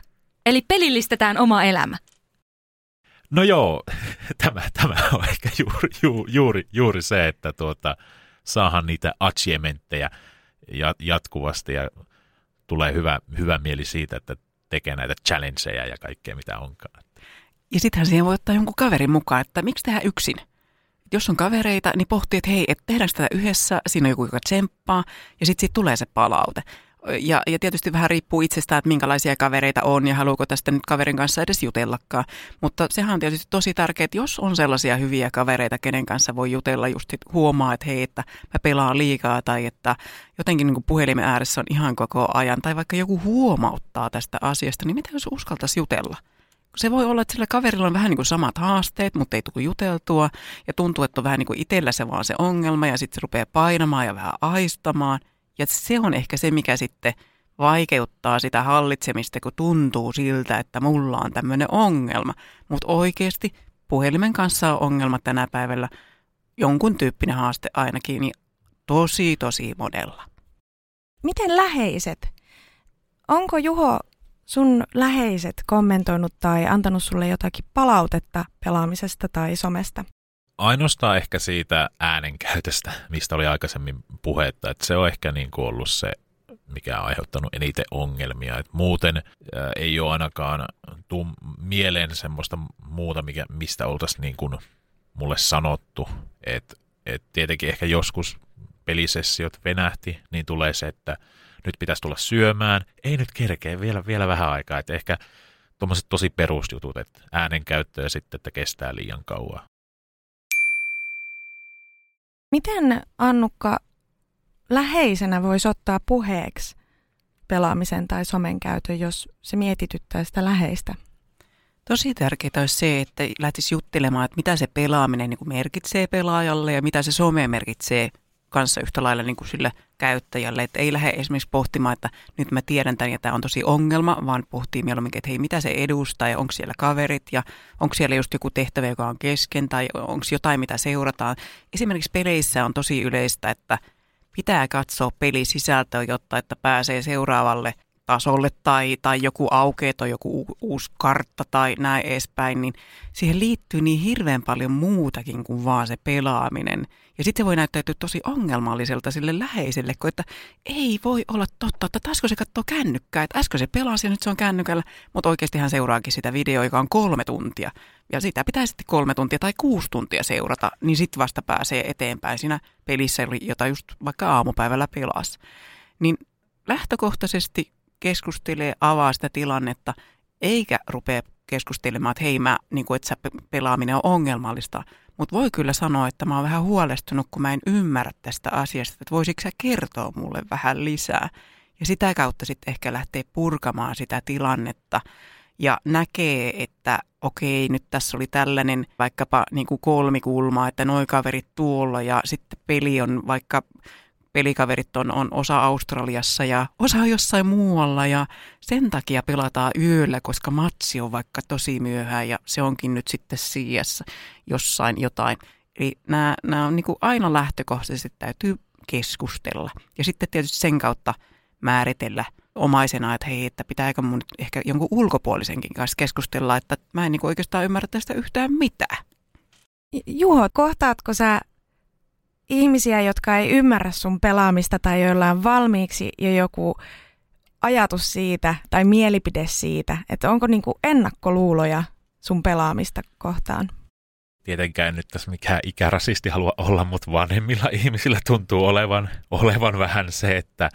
Eli pelillistetään oma elämä. No joo, tämä, tämä on ehkä juuri, juuri, juuri, juuri se, että tuota, saahan niitä achievementteja jatkuvasti ja tulee hyvä, hyvä mieli siitä, että tekee näitä challengeja ja kaikkea mitä onkaan. Ja sittenhän siihen voi ottaa jonkun kaverin mukaan, että miksi tehdä yksin? Jos on kavereita, niin pohtii, että hei, että tehdäänkö tätä yhdessä, siinä on joku, joka tsemppaa, ja sitten siitä tulee se palaute. Ja, ja tietysti vähän riippuu itsestään, että minkälaisia kavereita on ja haluuko tästä nyt kaverin kanssa edes jutellakaan. Mutta sehän on tietysti tosi tärkeää, että jos on sellaisia hyviä kavereita, kenen kanssa voi jutella, just huomaa, että hei, että mä pelaan liikaa tai että jotenkin niin puhelimen ääressä on ihan koko ajan. Tai vaikka joku huomauttaa tästä asiasta, niin mitä jos uskaltaisi jutella? se voi olla, että sillä kaverilla on vähän niin kuin samat haasteet, mutta ei tule juteltua ja tuntuu, että on vähän niin kuin itsellä se vaan se ongelma ja sitten se rupeaa painamaan ja vähän aistamaan – ja se on ehkä se, mikä sitten vaikeuttaa sitä hallitsemista, kun tuntuu siltä, että mulla on tämmöinen ongelma. Mutta oikeasti puhelimen kanssa on ongelma tänä päivällä jonkun tyyppinen haaste ainakin, niin tosi tosi monella. Miten läheiset? Onko Juho sun läheiset kommentoinut tai antanut sulle jotakin palautetta pelaamisesta tai somesta? Ainoastaan ehkä siitä äänenkäytöstä, mistä oli aikaisemmin puhetta, että se on ehkä niin kuin ollut se, mikä on aiheuttanut eniten ongelmia. Et muuten ää, ei ole ainakaan tuu mieleen semmoista muuta, mikä, mistä oltaisiin niin kuin mulle sanottu. Et, et tietenkin ehkä joskus pelisessiot venähti, niin tulee se, että nyt pitäisi tulla syömään. Ei nyt kerkeä vielä, vielä vähän aikaa. Et ehkä tuommoiset tosi perusjutut, että äänenkäyttö ja sitten, että kestää liian kauan. Miten Annukka läheisenä voisi ottaa puheeksi pelaamisen tai somen käytön, jos se mietityttää sitä läheistä? Tosi tärkeää olisi se, että lähtisi juttelemaan, että mitä se pelaaminen niin merkitsee pelaajalle ja mitä se some merkitsee kanssa yhtä lailla niin kuin sille käyttäjälle. Että ei lähde esimerkiksi pohtimaan, että nyt mä tiedän tämän ja tämä on tosi ongelma, vaan pohtii mieluummin, että hei, mitä se edustaa ja onko siellä kaverit ja onko siellä just joku tehtävä, joka on kesken tai onko jotain, mitä seurataan. Esimerkiksi peleissä on tosi yleistä, että pitää katsoa pelisisältöä, jotta että pääsee seuraavalle tasolle tai, tai joku aukeaa tai joku uusi kartta tai näin edespäin, niin siihen liittyy niin hirveän paljon muutakin kuin vaan se pelaaminen. Ja sitten se voi näyttäytyä tosi ongelmalliselta sille läheiselle, kun että ei voi olla totta, että taisiko se katsoo kännykkää, että äsken se pelasi ja nyt se on kännykällä, mutta oikeasti hän seuraakin sitä videoa, joka on kolme tuntia. Ja sitä pitää sitten kolme tuntia tai kuusi tuntia seurata, niin sitten vasta pääsee eteenpäin siinä pelissä, jota just vaikka aamupäivällä pelasi. Niin lähtökohtaisesti keskustelee, avaa sitä tilannetta, eikä rupea keskustelemaan, että hei mä, niin kuin, että sä pelaaminen on ongelmallista. Mutta voi kyllä sanoa, että mä oon vähän huolestunut, kun mä en ymmärrä tästä asiasta, että voisitko sä kertoa mulle vähän lisää. Ja sitä kautta sitten ehkä lähtee purkamaan sitä tilannetta ja näkee, että okei, nyt tässä oli tällainen vaikkapa niin kuin kolmikulma, että noi kaverit tuolla ja sitten peli on vaikka pelikaverit on, on osa Australiassa ja osa jossain muualla ja sen takia pelataan yöllä, koska matsi on vaikka tosi myöhään ja se onkin nyt sitten sijassa jossain jotain. Eli nämä, nämä on niin kuin aina lähtökohtaisesti täytyy keskustella ja sitten tietysti sen kautta määritellä omaisena, että hei, että pitääkö mun ehkä jonkun ulkopuolisenkin kanssa keskustella, että mä en niin oikeastaan ymmärrä tästä yhtään mitään. Juho, kohtaatko sä ihmisiä, jotka ei ymmärrä sun pelaamista tai joilla on valmiiksi jo joku ajatus siitä tai mielipide siitä, että onko niin kuin ennakkoluuloja sun pelaamista kohtaan? Tietenkään nyt tässä mikään ikärasisti halua olla, mutta vanhemmilla ihmisillä tuntuu olevan, olevan vähän se, että,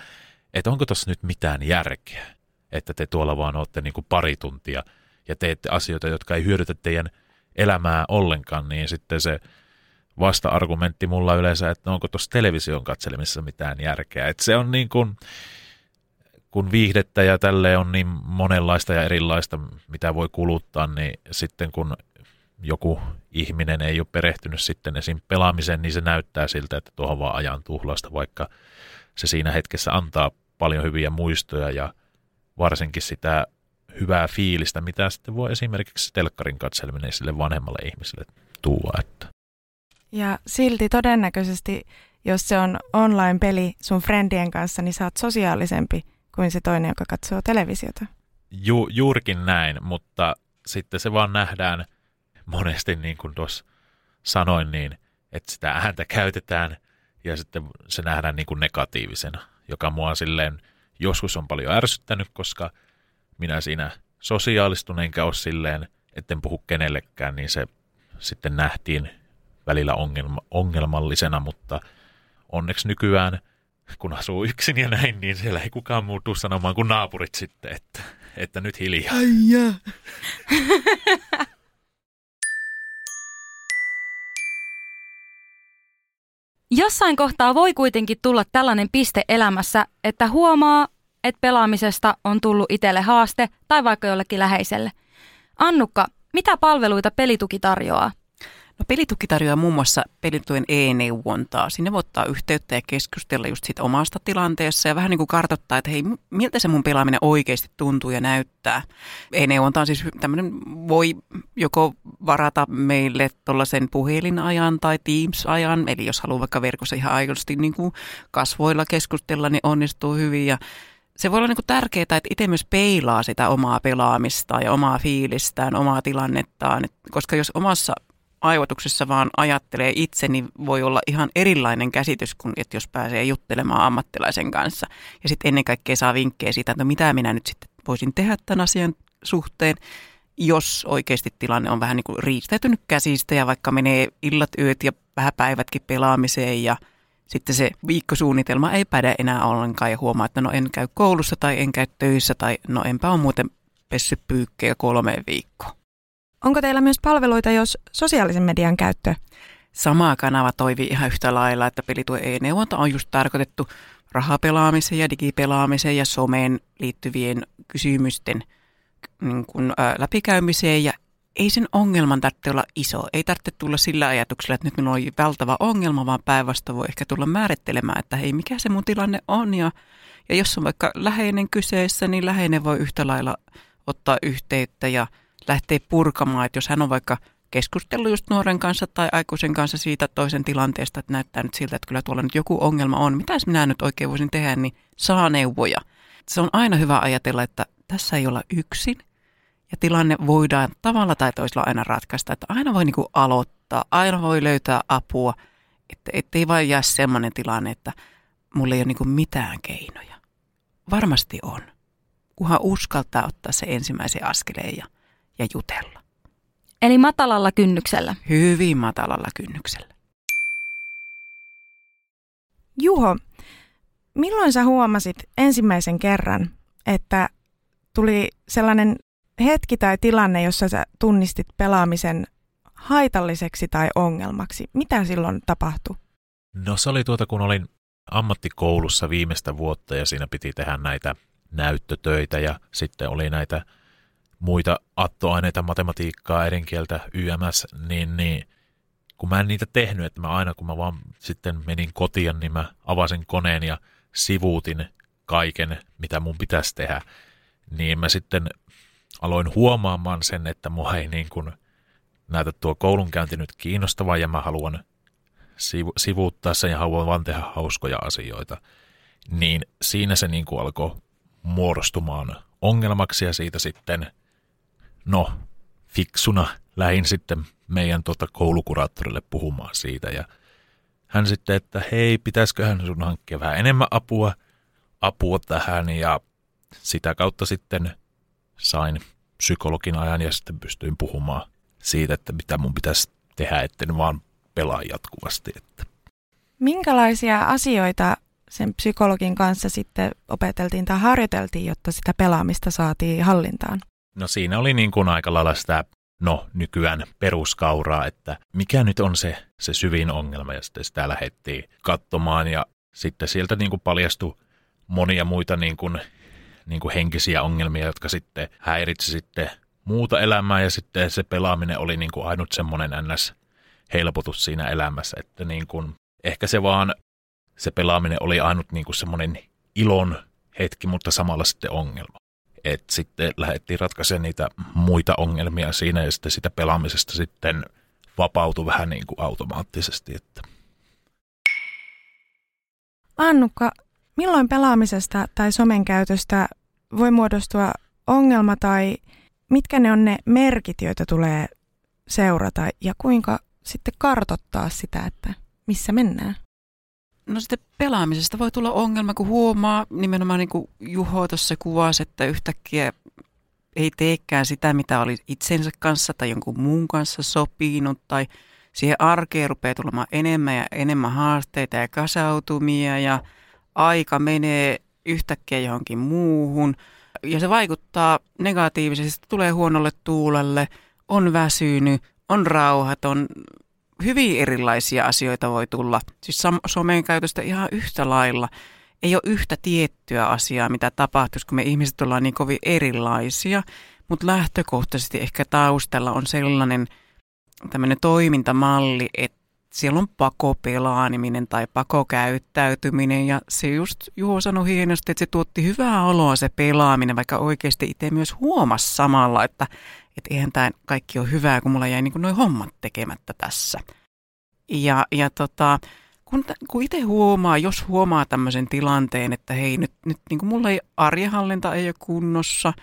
että onko tuossa nyt mitään järkeä, että te tuolla vaan olette niin kuin pari tuntia ja teette asioita, jotka ei hyödytä teidän elämää ollenkaan, niin sitten se vasta-argumentti mulla yleensä, että onko tuossa television katselemisessa mitään järkeä. Että se on niin kuin, kun viihdettä ja tälle on niin monenlaista ja erilaista, mitä voi kuluttaa, niin sitten kun joku ihminen ei ole perehtynyt sitten esim. pelaamiseen, niin se näyttää siltä, että tuohon vaan ajan tuhlasta, vaikka se siinä hetkessä antaa paljon hyviä muistoja ja varsinkin sitä hyvää fiilistä, mitä sitten voi esimerkiksi telkkarin katseleminen sille vanhemmalle ihmiselle tuua. Että. Ja silti todennäköisesti, jos se on online-peli sun friendien kanssa, niin sä oot sosiaalisempi kuin se toinen, joka katsoo televisiota. Ju, juurikin näin, mutta sitten se vaan nähdään monesti, niin kuin tuossa sanoin, niin, että sitä ääntä käytetään ja sitten se nähdään niin kuin negatiivisena, joka mua silleen joskus on paljon ärsyttänyt, koska minä siinä sosiaalistun enkä ole silleen, etten puhu kenellekään, niin se sitten nähtiin välillä ongelma, ongelmallisena, mutta onneksi nykyään, kun asuu yksin ja näin, niin siellä ei kukaan muutu sanomaan kuin naapurit sitten, että, että nyt hiljaa. Aija. Jossain kohtaa voi kuitenkin tulla tällainen piste elämässä, että huomaa, että pelaamisesta on tullut itselle haaste tai vaikka jollekin läheiselle. Annukka, mitä palveluita pelituki tarjoaa? No, pelituki tarjoaa muun muassa pelituen e-neuvontaa. Sinne voi ottaa yhteyttä ja keskustella just siitä omasta tilanteessa ja vähän niin kuin kartoittaa, että hei, miltä se mun pelaaminen oikeasti tuntuu ja näyttää. E-neuvonta on siis tämmöinen, voi joko varata meille tuollaisen puhelinajan tai Teams-ajan, eli jos haluaa vaikka verkossa ihan aidosti niin kuin kasvoilla keskustella, niin onnistuu hyvin ja se voi olla niin kuin tärkeää, että itse myös peilaa sitä omaa pelaamista ja omaa fiilistään, omaa tilannettaan, koska jos omassa aivotuksessa vaan ajattelee itse, niin voi olla ihan erilainen käsitys kuin että jos pääsee juttelemaan ammattilaisen kanssa. Ja sitten ennen kaikkea saa vinkkejä siitä, että no mitä minä nyt sitten voisin tehdä tämän asian suhteen, jos oikeasti tilanne on vähän niin kuin riistäytynyt käsistä ja vaikka menee illat, yöt ja vähän päivätkin pelaamiseen ja sitten se viikkosuunnitelma ei päde enää ollenkaan ja huomaa, että no en käy koulussa tai en käy töissä tai no enpä ole muuten pessy pyykkejä kolmeen viikkoon. Onko teillä myös palveluita, jos sosiaalisen median käyttö? Sama kanava toivii ihan yhtä lailla, että pelituen e-neuvonta on just tarkoitettu rahapelaamiseen ja digipelaamiseen ja someen liittyvien kysymysten niin kuin, ä, läpikäymiseen ja ei sen ongelman tarvitse olla iso. Ei tarvitse tulla sillä ajatuksella, että nyt minulla on valtava ongelma, vaan päinvastoin voi ehkä tulla määrittelemään, että hei, mikä se mun tilanne on. Ja, ja jos on vaikka läheinen kyseessä, niin läheinen voi yhtä lailla ottaa yhteyttä ja lähteä purkamaan, että jos hän on vaikka keskustellut just nuoren kanssa tai aikuisen kanssa siitä toisen tilanteesta, että näyttää nyt siltä, että kyllä tuolla nyt joku ongelma on, mitä minä nyt oikein voisin tehdä, niin saa neuvoja. Se on aina hyvä ajatella, että tässä ei olla yksin ja tilanne voidaan tavalla tai toisella aina ratkaista, että aina voi niin aloittaa, aina voi löytää apua, että ettei vain jää sellainen tilanne, että mulla ei ole niin mitään keinoja. Varmasti on, kunhan uskaltaa ottaa se ensimmäisen askeleen ja ja jutella. Eli matalalla kynnyksellä. Hyvin matalalla kynnyksellä. Juho, milloin sä huomasit ensimmäisen kerran, että tuli sellainen hetki tai tilanne, jossa sä tunnistit pelaamisen haitalliseksi tai ongelmaksi? Mitä silloin tapahtui? No se oli tuota, kun olin ammattikoulussa viimeistä vuotta ja siinä piti tehdä näitä näyttötöitä ja sitten oli näitä muita attoaineita, matematiikkaa, äidinkieltä, YMS, niin, niin kun mä en niitä tehnyt, että mä aina kun mä vaan sitten menin kotiin, niin mä avasin koneen ja sivuutin kaiken, mitä mun pitäisi tehdä, niin mä sitten aloin huomaamaan sen, että mua ei niin kuin näytä tuo koulunkäynti nyt kiinnostavaa ja mä haluan sivu- sivuuttaa sen ja haluan vaan tehdä hauskoja asioita. Niin siinä se niin kuin alkoi muodostumaan ongelmaksi ja siitä sitten no, fiksuna lähin sitten meidän tota koulukuraattorille puhumaan siitä ja hän sitten, että hei, pitäisiköhän sun hankkia vähän enemmän apua, apua tähän ja sitä kautta sitten sain psykologin ajan ja sitten pystyin puhumaan siitä, että mitä mun pitäisi tehdä, etten vaan pelaa jatkuvasti. Että. Minkälaisia asioita sen psykologin kanssa sitten opeteltiin tai harjoiteltiin, jotta sitä pelaamista saatiin hallintaan? No siinä oli niin kuin aika lailla sitä no nykyään peruskauraa, että mikä nyt on se, se syvin ongelma ja sitten sitä lähdettiin katsomaan ja sitten sieltä niin kuin paljastui monia muita niin kuin, niin kuin henkisiä ongelmia, jotka sitten häiritsi sitten muuta elämää ja sitten se pelaaminen oli niin kuin ainut semmoinen ns. helpotus siinä elämässä, että niin kuin, ehkä se vaan se pelaaminen oli ainut niin kuin semmoinen ilon hetki, mutta samalla sitten ongelma. Et sitten lähdettiin ratkaisemaan niitä muita ongelmia siinä ja sitten sitä pelaamisesta sitten vapautui vähän niin kuin automaattisesti. Että. Annukka, milloin pelaamisesta tai somen käytöstä voi muodostua ongelma tai mitkä ne on ne merkit, joita tulee seurata ja kuinka sitten kartottaa sitä, että missä mennään? No sitten pelaamisesta voi tulla ongelma, kun huomaa nimenomaan niin kuin Juho tuossa kuvasi, että yhtäkkiä ei teekään sitä, mitä oli itsensä kanssa tai jonkun muun kanssa sopinut tai siihen arkeen rupeaa tulemaan enemmän ja enemmän haasteita ja kasautumia ja aika menee yhtäkkiä johonkin muuhun. Ja se vaikuttaa negatiivisesti, tulee huonolle tuulelle, on väsynyt, on rauhaton, hyvin erilaisia asioita voi tulla. Siis somen käytöstä ihan yhtä lailla. Ei ole yhtä tiettyä asiaa, mitä tapahtuisi, kun me ihmiset ollaan niin kovin erilaisia. Mutta lähtökohtaisesti ehkä taustalla on sellainen toimintamalli, että siellä on pakopelaaminen tai pakokäyttäytyminen ja se just Juho sanoi hienosti, että se tuotti hyvää oloa se pelaaminen, vaikka oikeasti itse myös huomasi samalla, että että eihän tämä kaikki ole hyvää, kun mulla jäi niin noin hommat tekemättä tässä. Ja, ja tota, kun, kun itse huomaa, jos huomaa tämmöisen tilanteen, että hei nyt, nyt niin mulla ei arjehallinta ei ole kunnossa,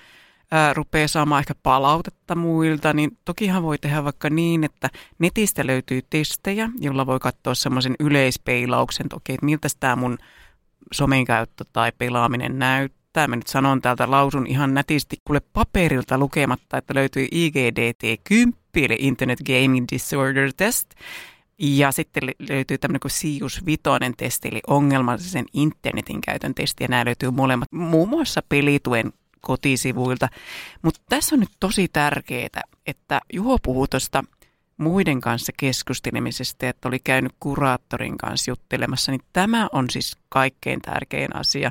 ää, rupeaa saamaan ehkä palautetta muilta, niin tokihan voi tehdä vaikka niin, että netistä löytyy testejä, jolla voi katsoa semmoisen yleispeilauksen, että okei, että miltä tämä mun somen käyttö tai pelaaminen näyttää. Mä nyt sanon täältä, lausun ihan nätisti kuule paperilta lukematta, että löytyy IGDT-10, eli Internet Gaming Disorder Test, ja sitten löytyy tämmöinen kuin Sius Vitoinen testi, eli ongelmallisen internetin käytön testi, ja nämä löytyy molemmat. Muun muassa pelituen kotisivuilta. Mutta tässä on nyt tosi tärkeää, että Juho puhuu tuosta muiden kanssa keskustelemisesta, että oli käynyt kuraattorin kanssa juttelemassa, niin tämä on siis kaikkein tärkein asia.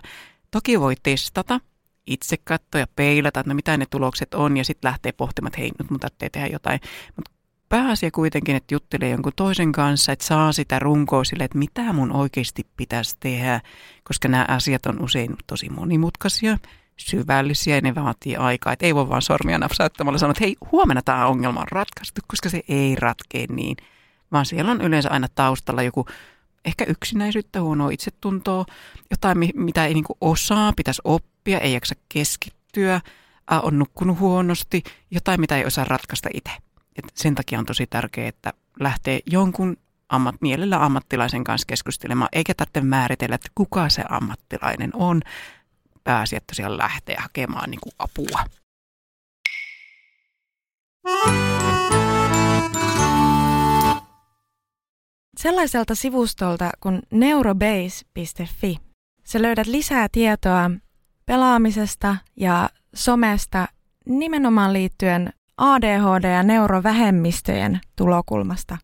Toki voi testata, itse katsoa ja peilata, että no mitä ne tulokset on ja sitten lähtee pohtimaan, että hei, nyt mun tarvitsee tehdä jotain. Mutta pääasia kuitenkin, että juttelee jonkun toisen kanssa, että saa sitä runkoa sille, että mitä mun oikeasti pitäisi tehdä, koska nämä asiat on usein tosi monimutkaisia, syvällisiä ja ne vaatii aikaa. Että ei voi vaan sormia napsauttamalla sanoa, että hei, huomenna tämä ongelma on ratkaistu, koska se ei ratkee niin, vaan siellä on yleensä aina taustalla joku ehkä yksinäisyyttä, huonoa itsetuntoa, jotain, mitä ei niinku osaa, pitäisi oppia, ei jaksa keskittyä, on nukkunut huonosti, jotain, mitä ei osaa ratkaista itse. Et sen takia on tosi tärkeää, että lähtee jonkun ammat, mielellä ammattilaisen kanssa keskustelemaan, eikä tarvitse määritellä, että kuka se ammattilainen on. Pääsi, että siellä lähtee hakemaan niin kuin apua. Sellaiselta sivustolta kuin neurobase.fi sä löydät lisää tietoa pelaamisesta ja somesta nimenomaan liittyen ADHD- ja neurovähemmistöjen tulokulmasta.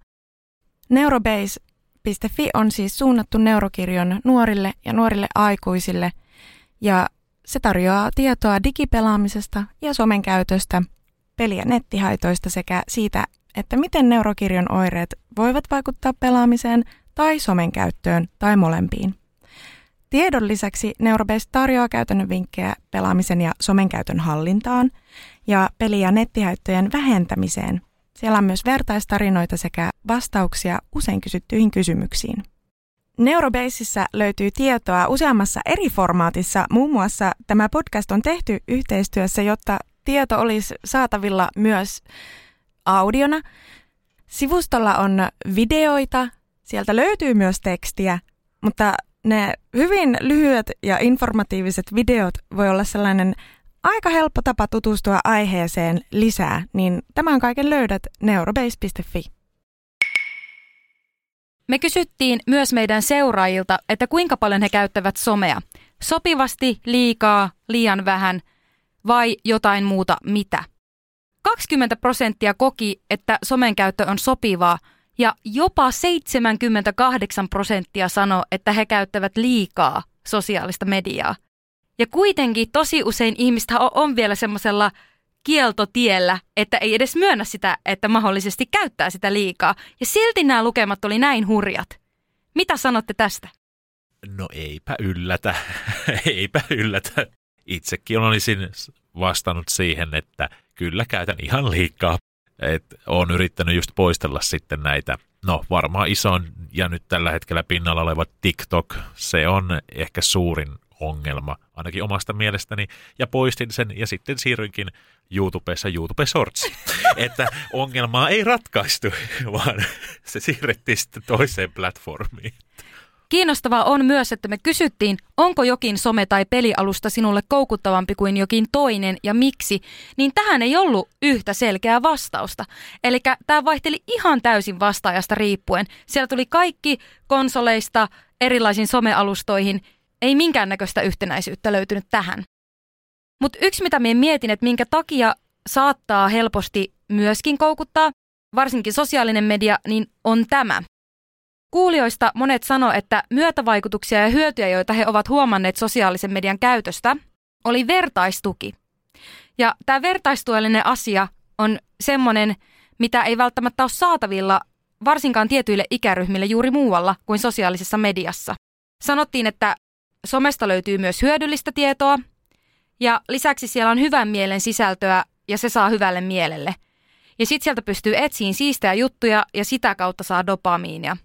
Neurobase.fi on siis suunnattu neurokirjon nuorille ja nuorille aikuisille ja se tarjoaa tietoa digipelaamisesta ja somen käytöstä, peli- ja nettihaitoista sekä siitä, että miten neurokirjon oireet voivat vaikuttaa pelaamiseen tai somen käyttöön tai molempiin. Tiedon lisäksi Neurobase tarjoaa käytännön vinkkejä pelaamisen ja somen käytön hallintaan ja peli- ja nettihaittojen vähentämiseen. Siellä on myös vertaistarinoita sekä vastauksia usein kysyttyihin kysymyksiin. Neurobaseissa löytyy tietoa useammassa eri formaatissa. Muun muassa tämä podcast on tehty yhteistyössä, jotta tieto olisi saatavilla myös audiona. Sivustolla on videoita, sieltä löytyy myös tekstiä, mutta ne hyvin lyhyet ja informatiiviset videot voi olla sellainen aika helppo tapa tutustua aiheeseen lisää, niin tämän kaiken löydät neurobase.fi. Me kysyttiin myös meidän seuraajilta, että kuinka paljon he käyttävät somea. Sopivasti, liikaa, liian vähän vai jotain muuta mitä. 20 prosenttia koki, että somen käyttö on sopivaa ja jopa 78 prosenttia sanoi, että he käyttävät liikaa sosiaalista mediaa. Ja kuitenkin tosi usein ihmistä on vielä semmoisella kieltotiellä, että ei edes myönnä sitä, että mahdollisesti käyttää sitä liikaa. Ja silti nämä lukemat oli näin hurjat. Mitä sanotte tästä? No eipä yllätä, eipä yllätä. Itsekin olisin vastannut siihen, että kyllä käytän ihan liikaa. Et olen yrittänyt just poistella sitten näitä, no varmaan isoin ja nyt tällä hetkellä pinnalla oleva TikTok, se on ehkä suurin ongelma, ainakin omasta mielestäni, ja poistin sen ja sitten siirryinkin YouTubessa YouTube Shorts. että ongelmaa ei ratkaistu, vaan se siirrettiin sitten toiseen platformiin. Kiinnostavaa on myös, että me kysyttiin, onko jokin some- tai pelialusta sinulle koukuttavampi kuin jokin toinen ja miksi, niin tähän ei ollut yhtä selkeää vastausta. Eli tämä vaihteli ihan täysin vastaajasta riippuen. Siellä tuli kaikki konsoleista erilaisiin somealustoihin, ei minkäännäköistä yhtenäisyyttä löytynyt tähän. Mutta yksi, mitä minä mietin, että minkä takia saattaa helposti myöskin koukuttaa, varsinkin sosiaalinen media, niin on tämä. Kuulijoista monet sanoo, että myötävaikutuksia ja hyötyjä, joita he ovat huomanneet sosiaalisen median käytöstä, oli vertaistuki. Ja tämä vertaistuellinen asia on semmoinen, mitä ei välttämättä ole saatavilla varsinkaan tietyille ikäryhmille juuri muualla kuin sosiaalisessa mediassa. Sanottiin, että somesta löytyy myös hyödyllistä tietoa ja lisäksi siellä on hyvän mielen sisältöä ja se saa hyvälle mielelle. Ja sitten sieltä pystyy etsiin siistejä juttuja ja sitä kautta saa dopamiinia.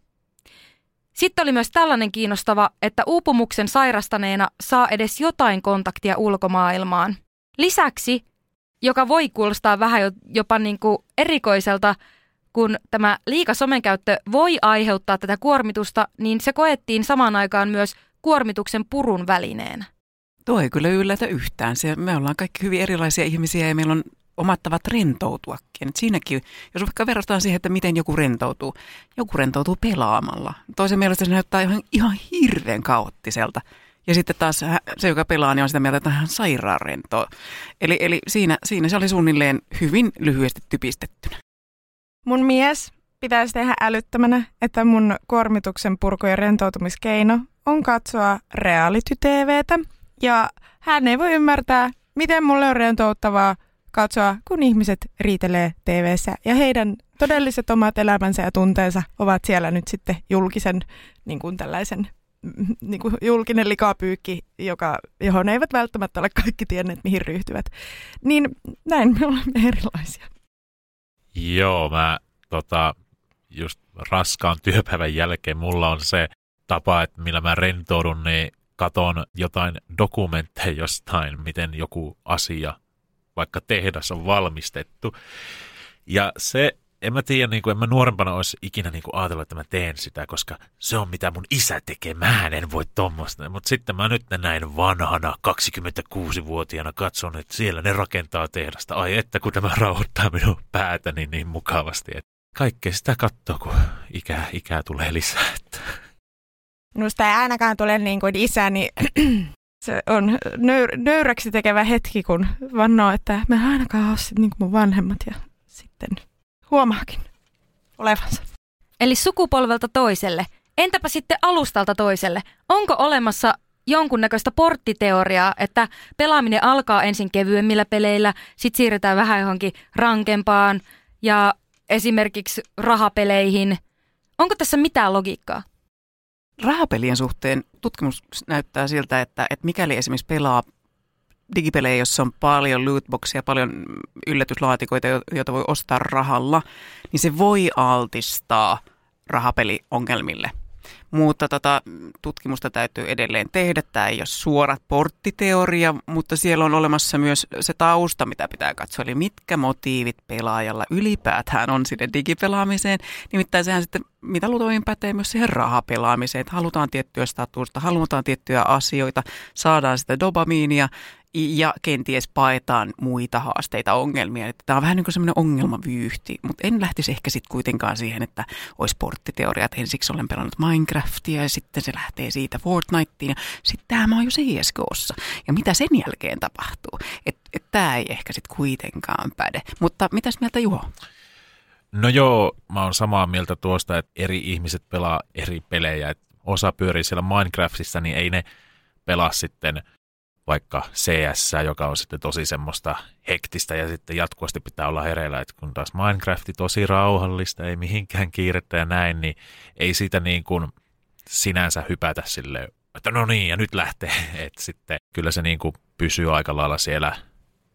Sitten oli myös tällainen kiinnostava, että uupumuksen sairastaneena saa edes jotain kontaktia ulkomaailmaan. Lisäksi, joka voi kuulostaa vähän jopa niin kuin erikoiselta, kun tämä liika somenkäyttö voi aiheuttaa tätä kuormitusta, niin se koettiin samaan aikaan myös kuormituksen purun välineenä. Tuo ei kyllä yllätä yhtään. Se, me ollaan kaikki hyvin erilaisia ihmisiä ja meillä on omat tavat rentoutuakin. Et siinäkin, jos vaikka verrataan siihen, että miten joku rentoutuu, joku rentoutuu pelaamalla. Toisen mielestä se näyttää ihan, ihan hirveän kaoottiselta. Ja sitten taas se, joka pelaa, niin on sitä mieltä, että hän sairaan rentoa. Eli, eli siinä, siinä se oli suunnilleen hyvin lyhyesti typistettynä. Mun mies pitäisi tehdä älyttömänä, että mun kuormituksen purku- ja rentoutumiskeino on katsoa reality-tvtä. Ja hän ei voi ymmärtää, miten mulle on rentouttavaa katsoa, kun ihmiset riitelee tv ja heidän todelliset omat elämänsä ja tunteensa ovat siellä nyt sitten julkisen niin kuin tällaisen mm, niin kuin julkinen likapyykki, joka, johon eivät välttämättä ole kaikki tienneet, mihin ryhtyvät. Niin näin me olemme erilaisia. Joo, mä tota, just raskaan työpäivän jälkeen mulla on se tapa, että millä mä rentoudun, niin katon jotain dokumentteja jostain, miten joku asia vaikka tehdas on valmistettu. Ja se, en mä tiedä, niin kuin, en mä nuorempana olisi ikinä niin kuin ajatellut, että mä teen sitä, koska se on mitä mun isä tekee. Mä en voi tuommoista. Mutta sitten mä nyt näin vanhana, 26-vuotiaana katson, että siellä ne rakentaa tehdasta. Ai että kun tämä rauhoittaa minun päätäni niin mukavasti. Että kaikkea sitä katsoo, kun ikää, ikää tulee lisää. Että. Minusta ei ainakaan tule niin kuin isäni se on nöyr, nöyräksi tekevä hetki, kun vannoo, että mä ainakaan ole niin kuin mun vanhemmat ja sitten huomaakin olevansa. Eli sukupolvelta toiselle. Entäpä sitten alustalta toiselle? Onko olemassa jonkunnäköistä porttiteoriaa, että pelaaminen alkaa ensin kevyemmillä peleillä, sitten siirretään vähän johonkin rankempaan ja esimerkiksi rahapeleihin. Onko tässä mitään logiikkaa? rahapelien suhteen tutkimus näyttää siltä, että, että mikäli esimerkiksi pelaa digipelejä, jossa on paljon lootboxia, paljon yllätyslaatikoita, joita voi ostaa rahalla, niin se voi altistaa rahapeliongelmille. Mutta tota, tutkimusta täytyy edelleen tehdä. Tämä ei ole suora porttiteoria, mutta siellä on olemassa myös se tausta, mitä pitää katsoa. Eli mitkä motiivit pelaajalla ylipäätään on sinne digipelaamiseen. Nimittäin sehän sitten mitä luultavimmin pätee myös siihen rahapelaamiseen, että halutaan tiettyä statusta, halutaan tiettyjä asioita, saadaan sitä dopamiinia ja kenties paetaan muita haasteita, ongelmia. Että tämä on vähän niin kuin semmoinen ongelmavyyhti, mutta en lähtisi ehkä sitten kuitenkaan siihen, että olisi sporttiteoria, että ensiksi olen pelannut Minecraftia ja sitten se lähtee siitä Fortniteen ja sitten tämä on jo CSGOssa. Ja mitä sen jälkeen tapahtuu? Että et tämä ei ehkä sitten kuitenkaan päde. Mutta mitäs mieltä Juho? No joo, mä oon samaa mieltä tuosta, että eri ihmiset pelaa eri pelejä. Et osa pyörii siellä Minecraftissa, niin ei ne pelaa sitten vaikka CS, joka on sitten tosi semmoista hektistä ja sitten jatkuvasti pitää olla hereillä, että kun taas Minecrafti tosi rauhallista, ei mihinkään kiirettä ja näin, niin ei siitä niin kuin sinänsä hypätä sille, että no niin ja nyt lähtee, että sitten kyllä se niin kuin pysyy aika lailla siellä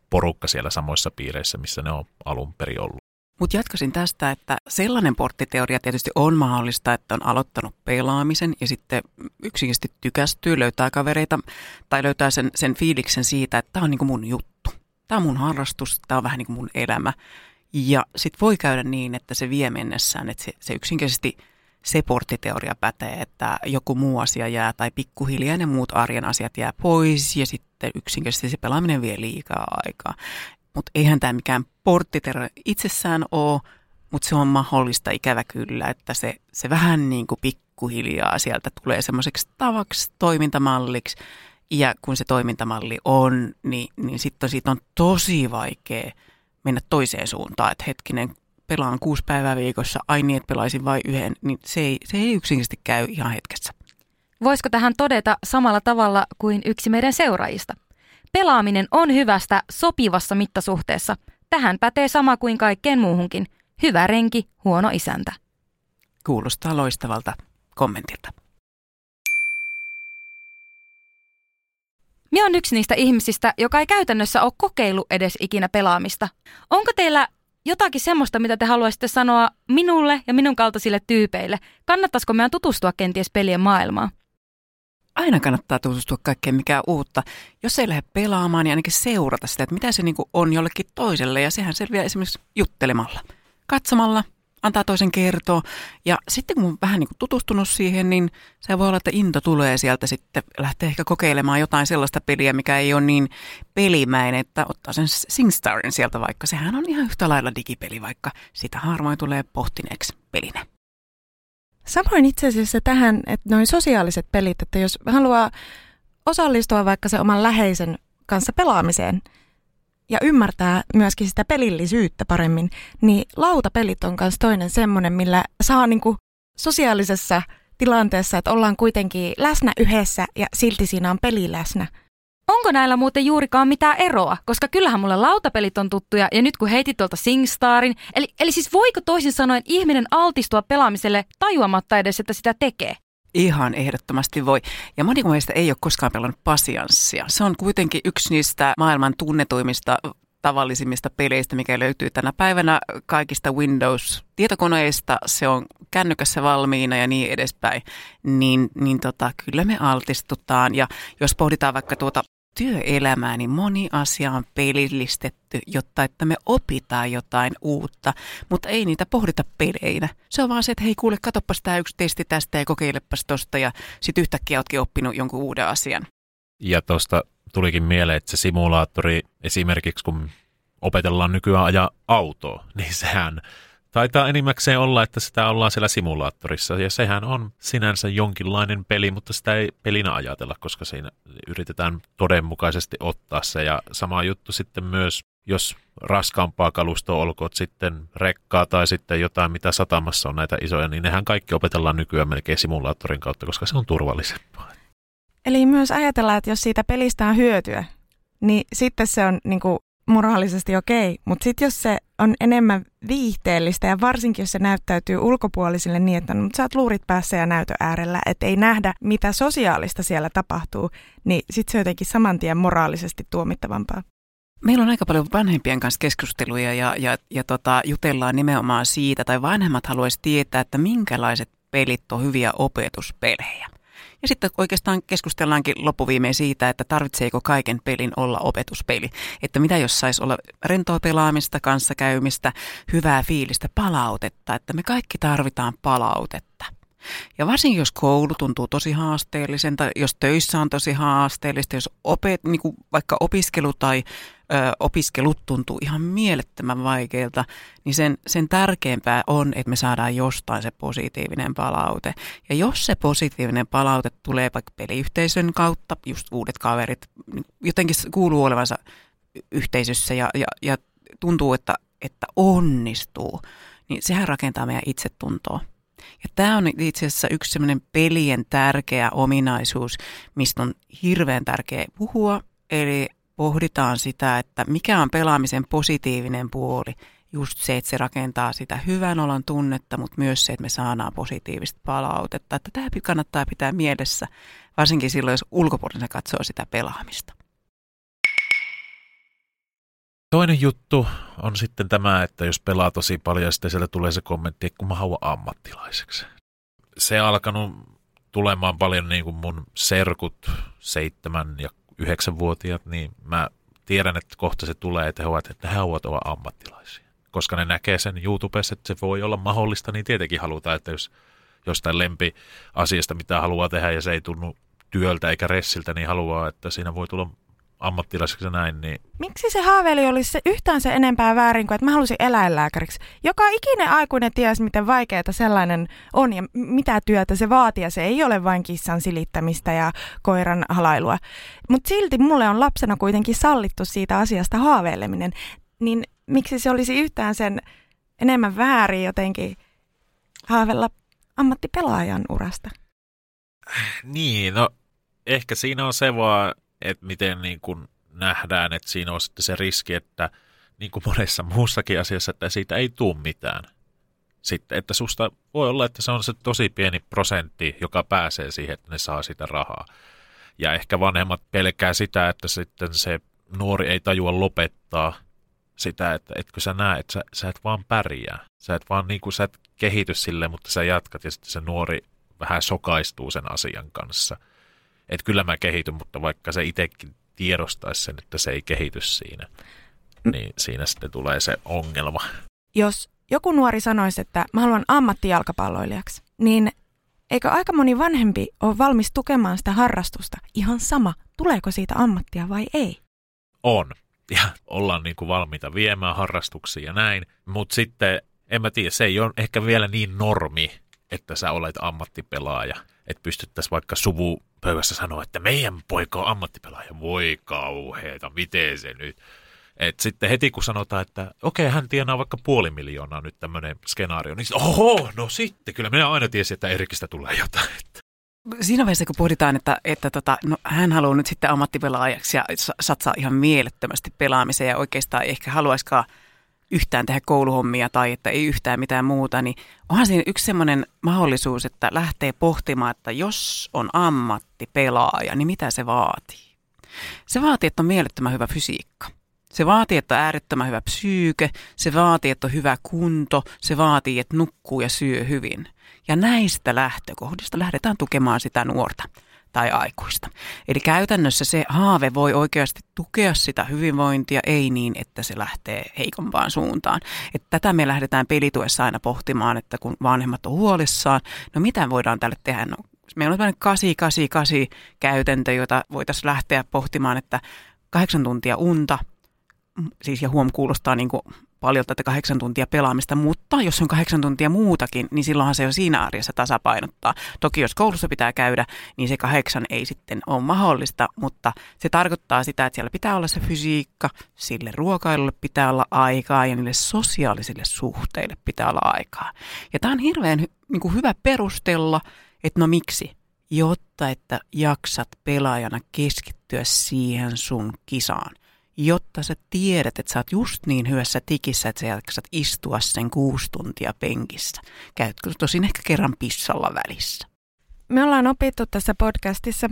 porukka siellä samoissa piireissä, missä ne on alun perin ollut. Mutta jatkaisin tästä, että sellainen porttiteoria tietysti on mahdollista, että on aloittanut pelaamisen ja sitten yksinkertaisesti tykästyy, löytää kavereita tai löytää sen, sen fiiliksen siitä, että tämä on niinku mun juttu. Tämä on mun harrastus, tämä on vähän niin kuin mun elämä. Ja sitten voi käydä niin, että se vie mennessään, että se, se yksinkertaisesti se porttiteoria pätee, että joku muu asia jää tai pikkuhiljaa ne muut arjen asiat jää pois ja sitten yksinkertaisesti se pelaaminen vie liikaa aikaa. Mutta eihän tämä mikään porttiterä itsessään ole, mutta se on mahdollista ikävä kyllä, että se, se vähän niin kuin pikkuhiljaa sieltä tulee semmoiseksi tavaksi, toimintamalliksi. Ja kun se toimintamalli on, niin, niin sitten siitä on tosi vaikea mennä toiseen suuntaan. Että hetkinen, pelaan kuusi päivää viikossa, ai niin, että pelaisin vain yhden, niin se ei, se ei yksinkertaisesti käy ihan hetkessä. Voisiko tähän todeta samalla tavalla kuin yksi meidän seuraajista? Pelaaminen on hyvästä sopivassa mittasuhteessa. Tähän pätee sama kuin kaikkeen muuhunkin. Hyvä renki, huono isäntä. Kuulostaa loistavalta kommentilta. Minä on yksi niistä ihmisistä, joka ei käytännössä ole kokeillut edes ikinä pelaamista. Onko teillä jotakin semmoista, mitä te haluaisitte sanoa minulle ja minun kaltaisille tyypeille? Kannattaisiko meidän tutustua kenties pelien maailmaan? Aina kannattaa tutustua kaikkeen mikä uutta. Jos ei lähde pelaamaan, niin ainakin seurata sitä, että mitä se niin on jollekin toiselle. Ja sehän selviää esimerkiksi juttelemalla, katsomalla, antaa toisen kertoa. Ja sitten kun on vähän niin tutustunut siihen, niin se voi olla, että into tulee sieltä sitten, lähtee ehkä kokeilemaan jotain sellaista peliä, mikä ei ole niin pelimäinen, että ottaa sen SingStarin sieltä vaikka. Sehän on ihan yhtä lailla digipeli, vaikka sitä harvoin tulee pohtineeksi pelinä. Samoin itse asiassa tähän, että noin sosiaaliset pelit, että jos haluaa osallistua vaikka se oman läheisen kanssa pelaamiseen ja ymmärtää myöskin sitä pelillisyyttä paremmin, niin lautapelit on myös toinen semmoinen, millä saa niinku sosiaalisessa tilanteessa, että ollaan kuitenkin läsnä yhdessä ja silti siinä on peli läsnä – Onko näillä muuten juurikaan mitään eroa? Koska kyllähän mulle lautapelit on tuttuja ja nyt kun heitit tuolta SingStarin, eli, eli siis voiko toisin sanoen ihminen altistua pelaamiselle tajuamatta edes, että sitä tekee? Ihan ehdottomasti voi. Ja moni meistä ei ole koskaan pelannut pasianssia. Se on kuitenkin yksi niistä maailman tunnetuimmista tavallisimmista peleistä, mikä löytyy tänä päivänä kaikista Windows-tietokoneista. Se on kännykässä valmiina ja niin edespäin. Niin, niin tota, kyllä me altistutaan. Ja jos pohditaan vaikka tuota työelämää, niin moni asia on pelillistetty, jotta että me opitaan jotain uutta, mutta ei niitä pohdita peleinä. Se on vaan se, että hei kuule, katoppas tämä yksi testi tästä ja kokeilepas tosta ja sitten yhtäkkiä ootkin oppinut jonkun uuden asian. Ja tuosta tulikin mieleen, että se simulaattori esimerkiksi kun opetellaan nykyään ajaa autoa, niin sehän taitaa enimmäkseen olla, että sitä ollaan siellä simulaattorissa. Ja sehän on sinänsä jonkinlainen peli, mutta sitä ei pelinä ajatella, koska siinä yritetään todenmukaisesti ottaa se. Ja sama juttu sitten myös, jos raskaampaa kalustoa olkoot sitten rekkaa tai sitten jotain, mitä satamassa on näitä isoja, niin nehän kaikki opetellaan nykyään melkein simulaattorin kautta, koska se on turvallisempaa. Eli myös ajatellaan, että jos siitä pelistä on hyötyä, niin sitten se on niin kuin moraalisesti okei. Mutta sitten jos se on enemmän viihteellistä ja varsinkin jos se näyttäytyy ulkopuolisille niin, että no, sä oot luurit päässä ja näytö äärellä, että ei nähdä mitä sosiaalista siellä tapahtuu, niin sitten se on jotenkin saman tien moraalisesti tuomittavampaa. Meillä on aika paljon vanhempien kanssa keskusteluja ja, ja, ja tota, jutellaan nimenomaan siitä, tai vanhemmat haluaisi tietää, että minkälaiset pelit on hyviä opetuspelejä. Ja sitten oikeastaan keskustellaankin loppuviimein siitä, että tarvitseeko kaiken pelin olla opetuspeli. Että mitä jos saisi olla rentoa pelaamista, kanssakäymistä, hyvää fiilistä, palautetta. Että me kaikki tarvitaan palautetta. Ja varsinkin jos koulu tuntuu tosi haasteellisen, tai jos töissä on tosi haasteellista, jos opet, niin kuin vaikka opiskelu tai ö, opiskelut tuntuu ihan mielettömän vaikeilta, niin sen, sen tärkeämpää on, että me saadaan jostain se positiivinen palaute. Ja jos se positiivinen palaute tulee vaikka peliyhteisön kautta, just uudet kaverit, niin jotenkin kuuluu olevansa yhteisössä ja, ja, ja tuntuu, että, että onnistuu, niin sehän rakentaa meidän itsetuntoa. Ja tämä on itse asiassa yksi sellainen pelien tärkeä ominaisuus, mistä on hirveän tärkeä puhua. Eli pohditaan sitä, että mikä on pelaamisen positiivinen puoli. Just se, että se rakentaa sitä hyvän olon tunnetta, mutta myös se, että me saadaan positiivista palautetta. Että tämä kannattaa pitää mielessä, varsinkin silloin, jos ulkopuolella katsoo sitä pelaamista. Toinen juttu on sitten tämä, että jos pelaa tosi paljon, sitten sieltä tulee se kommentti, että kun mä haluan ammattilaiseksi. Se alkanut tulemaan paljon niin kuin mun serkut, seitsemän ja yhdeksänvuotiaat, niin mä tiedän, että kohta se tulee, että he ovat, että he haluavat olla ammattilaisia. Koska ne näkee sen YouTubessa, että se voi olla mahdollista, niin tietenkin halutaan, että jos jostain lempi asiasta, mitä haluaa tehdä ja se ei tunnu työltä eikä ressiltä, niin haluaa, että siinä voi tulla ammattilaiseksi näin. Niin... Miksi se haaveili olisi se yhtään se enempää väärin kuin, että mä halusin eläinlääkäriksi? Joka ikinen aikuinen tiesi, miten vaikeaa sellainen on ja mitä työtä se vaatii. Ja se ei ole vain kissan silittämistä ja koiran halailua. Mutta silti mulle on lapsena kuitenkin sallittu siitä asiasta haaveileminen. Niin miksi se olisi yhtään sen enemmän väärin jotenkin haavella ammattipelaajan urasta? Niin, no ehkä siinä on se vaan, että miten niin kuin nähdään, että siinä on sitten se riski, että niin kuin monessa muussakin asiassa, että siitä ei tule mitään. Sitten, että susta voi olla, että se on se tosi pieni prosentti, joka pääsee siihen, että ne saa sitä rahaa. Ja ehkä vanhemmat pelkää sitä, että sitten se nuori ei tajua lopettaa sitä, että etkö sä näe, että sä, sä et vaan pärjää. Sä et vaan niin kuin, sä et kehity sille, mutta sä jatkat ja sitten se nuori vähän sokaistuu sen asian kanssa – että kyllä mä kehityn, mutta vaikka se itsekin tiedostaisi sen, että se ei kehity siinä, niin siinä sitten tulee se ongelma. Jos joku nuori sanoisi, että mä haluan ammattijalkapalloilijaksi, niin eikö aika moni vanhempi ole valmis tukemaan sitä harrastusta ihan sama, tuleeko siitä ammattia vai ei? On. Ja ollaan niin kuin valmiita viemään harrastuksia ja näin, mutta sitten en mä tiedä, se ei ole ehkä vielä niin normi, että sä olet ammattipelaaja, että pystyttäisiin vaikka suvu pöydässä sanoa, että meidän poika on ammattipelaaja. Voi kauheeta, miten se nyt? Et sitten heti kun sanotaan, että okei, okay, hän tienaa vaikka puoli miljoonaa nyt tämmöinen skenaario, niin oho, no sitten, kyllä minä aina tiesin, että Erikistä tulee jotain. Siinä vaiheessa, kun pohditaan, että, että tota, no, hän haluaa nyt sitten ammattipelaajaksi ja satsaa ihan mielettömästi pelaamiseen ja oikeastaan ehkä haluaisikaan – yhtään tehdä kouluhommia tai että ei yhtään mitään muuta, niin onhan siinä yksi semmoinen mahdollisuus, että lähtee pohtimaan, että jos on ammattipelaaja, niin mitä se vaatii? Se vaatii, että on mielettömän hyvä fysiikka. Se vaatii, että on äärettömän hyvä psyyke, se vaatii, että on hyvä kunto, se vaatii, että nukkuu ja syö hyvin. Ja näistä lähtökohdista lähdetään tukemaan sitä nuorta tai aikuista. Eli käytännössä se haave voi oikeasti tukea sitä hyvinvointia, ei niin, että se lähtee heikompaan suuntaan. Että tätä me lähdetään pelituessa aina pohtimaan, että kun vanhemmat on huolissaan, no mitä voidaan tälle tehdä? No, meillä on tämmöinen 888 käytäntö, jota voitaisiin lähteä pohtimaan, että kahdeksan tuntia unta, siis ja huom kuulostaa niin kuin paljon tätä kahdeksan tuntia pelaamista, mutta jos on kahdeksan tuntia muutakin, niin silloinhan se jo siinä arjessa tasapainottaa. Toki jos koulussa pitää käydä, niin se kahdeksan ei sitten ole mahdollista, mutta se tarkoittaa sitä, että siellä pitää olla se fysiikka, sille ruokailulle pitää olla aikaa ja niille sosiaalisille suhteille pitää olla aikaa. Ja tämä on hirveän niin kuin hyvä perustella, että no miksi? Jotta, että jaksat pelaajana keskittyä siihen sun kisaan jotta sä tiedät, että sä oot just niin hyvässä tikissä, että sä jaksat istua sen kuusi tuntia penkissä. Käytkö tosin ehkä kerran pissalla välissä? Me ollaan opittu tässä podcastissa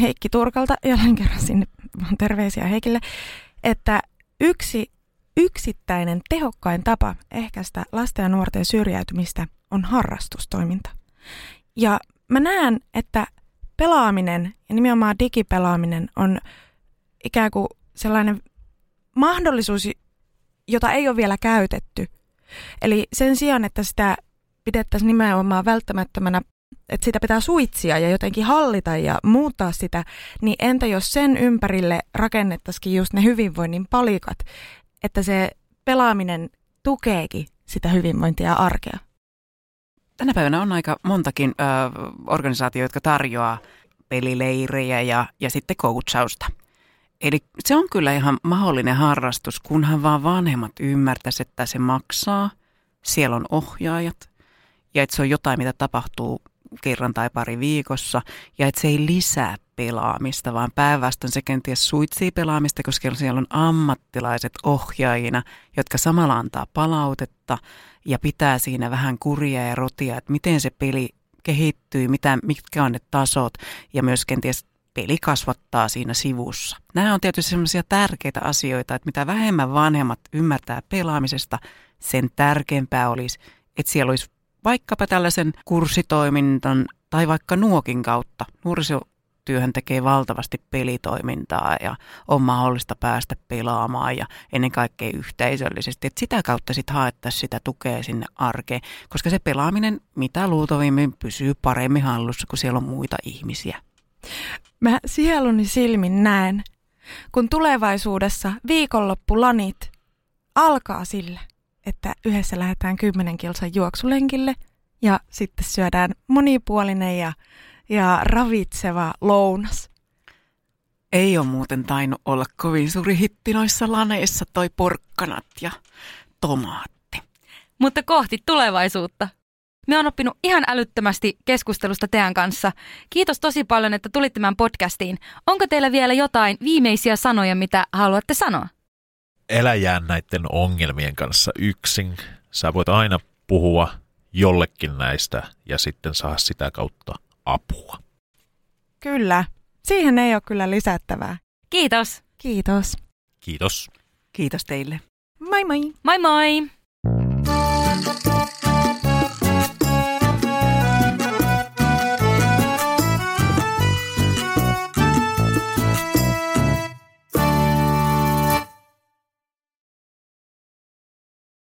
Heikki Turkalta, jälleen kerran sinne terveisiä Heikille, että yksi yksittäinen tehokkain tapa ehkäistä lasten ja nuorten syrjäytymistä on harrastustoiminta. Ja mä näen, että pelaaminen ja nimenomaan digipelaaminen on ikään kuin sellainen mahdollisuus, jota ei ole vielä käytetty. Eli sen sijaan, että sitä pidettäisiin nimenomaan välttämättömänä, että sitä pitää suitsia ja jotenkin hallita ja muuttaa sitä, niin entä jos sen ympärille rakennettaisiin just ne hyvinvoinnin palikat, että se pelaaminen tukeekin sitä hyvinvointia ja arkea? Tänä päivänä on aika montakin ö, organisaatioita, jotka tarjoaa pelileirejä ja, ja sitten coachausta. Eli se on kyllä ihan mahdollinen harrastus, kunhan vaan vanhemmat ymmärtäisivät, että se maksaa. Siellä on ohjaajat ja että se on jotain, mitä tapahtuu kerran tai pari viikossa ja että se ei lisää pelaamista, vaan päinvastoin se kenties suitsii pelaamista, koska siellä on ammattilaiset ohjaajina, jotka samalla antaa palautetta ja pitää siinä vähän kuria ja rotia, että miten se peli kehittyy, mitä, mitkä on ne tasot ja myös kenties peli kasvattaa siinä sivussa. Nämä on tietysti sellaisia tärkeitä asioita, että mitä vähemmän vanhemmat ymmärtää pelaamisesta, sen tärkeämpää olisi, että siellä olisi vaikkapa tällaisen kurssitoimintan tai vaikka nuokin kautta. Nuorisotyöhön tekee valtavasti pelitoimintaa ja on mahdollista päästä pelaamaan ja ennen kaikkea yhteisöllisesti. Et sitä kautta sitten haettaisiin sitä tukea sinne arkeen, koska se pelaaminen mitä luultavimmin pysyy paremmin hallussa, kun siellä on muita ihmisiä. Mä sieluni silmin näen, kun tulevaisuudessa viikonloppulanit alkaa sillä, että yhdessä lähdetään kymmenen kilsan juoksulenkille ja sitten syödään monipuolinen ja, ja ravitseva lounas. Ei ole muuten tainnut olla kovin suuri hitti noissa laneissa toi porkkanat ja tomaatti. Mutta kohti tulevaisuutta. Me on oppinut ihan älyttömästi keskustelusta teidän kanssa. Kiitos tosi paljon, että tulitte tämän podcastiin. Onko teillä vielä jotain viimeisiä sanoja, mitä haluatte sanoa? Elä jää näiden ongelmien kanssa yksin. Sä voit aina puhua jollekin näistä ja sitten saa sitä kautta apua. Kyllä. Siihen ei ole kyllä lisättävää. Kiitos. Kiitos. Kiitos. Kiitos teille. Moi moi. Moi moi!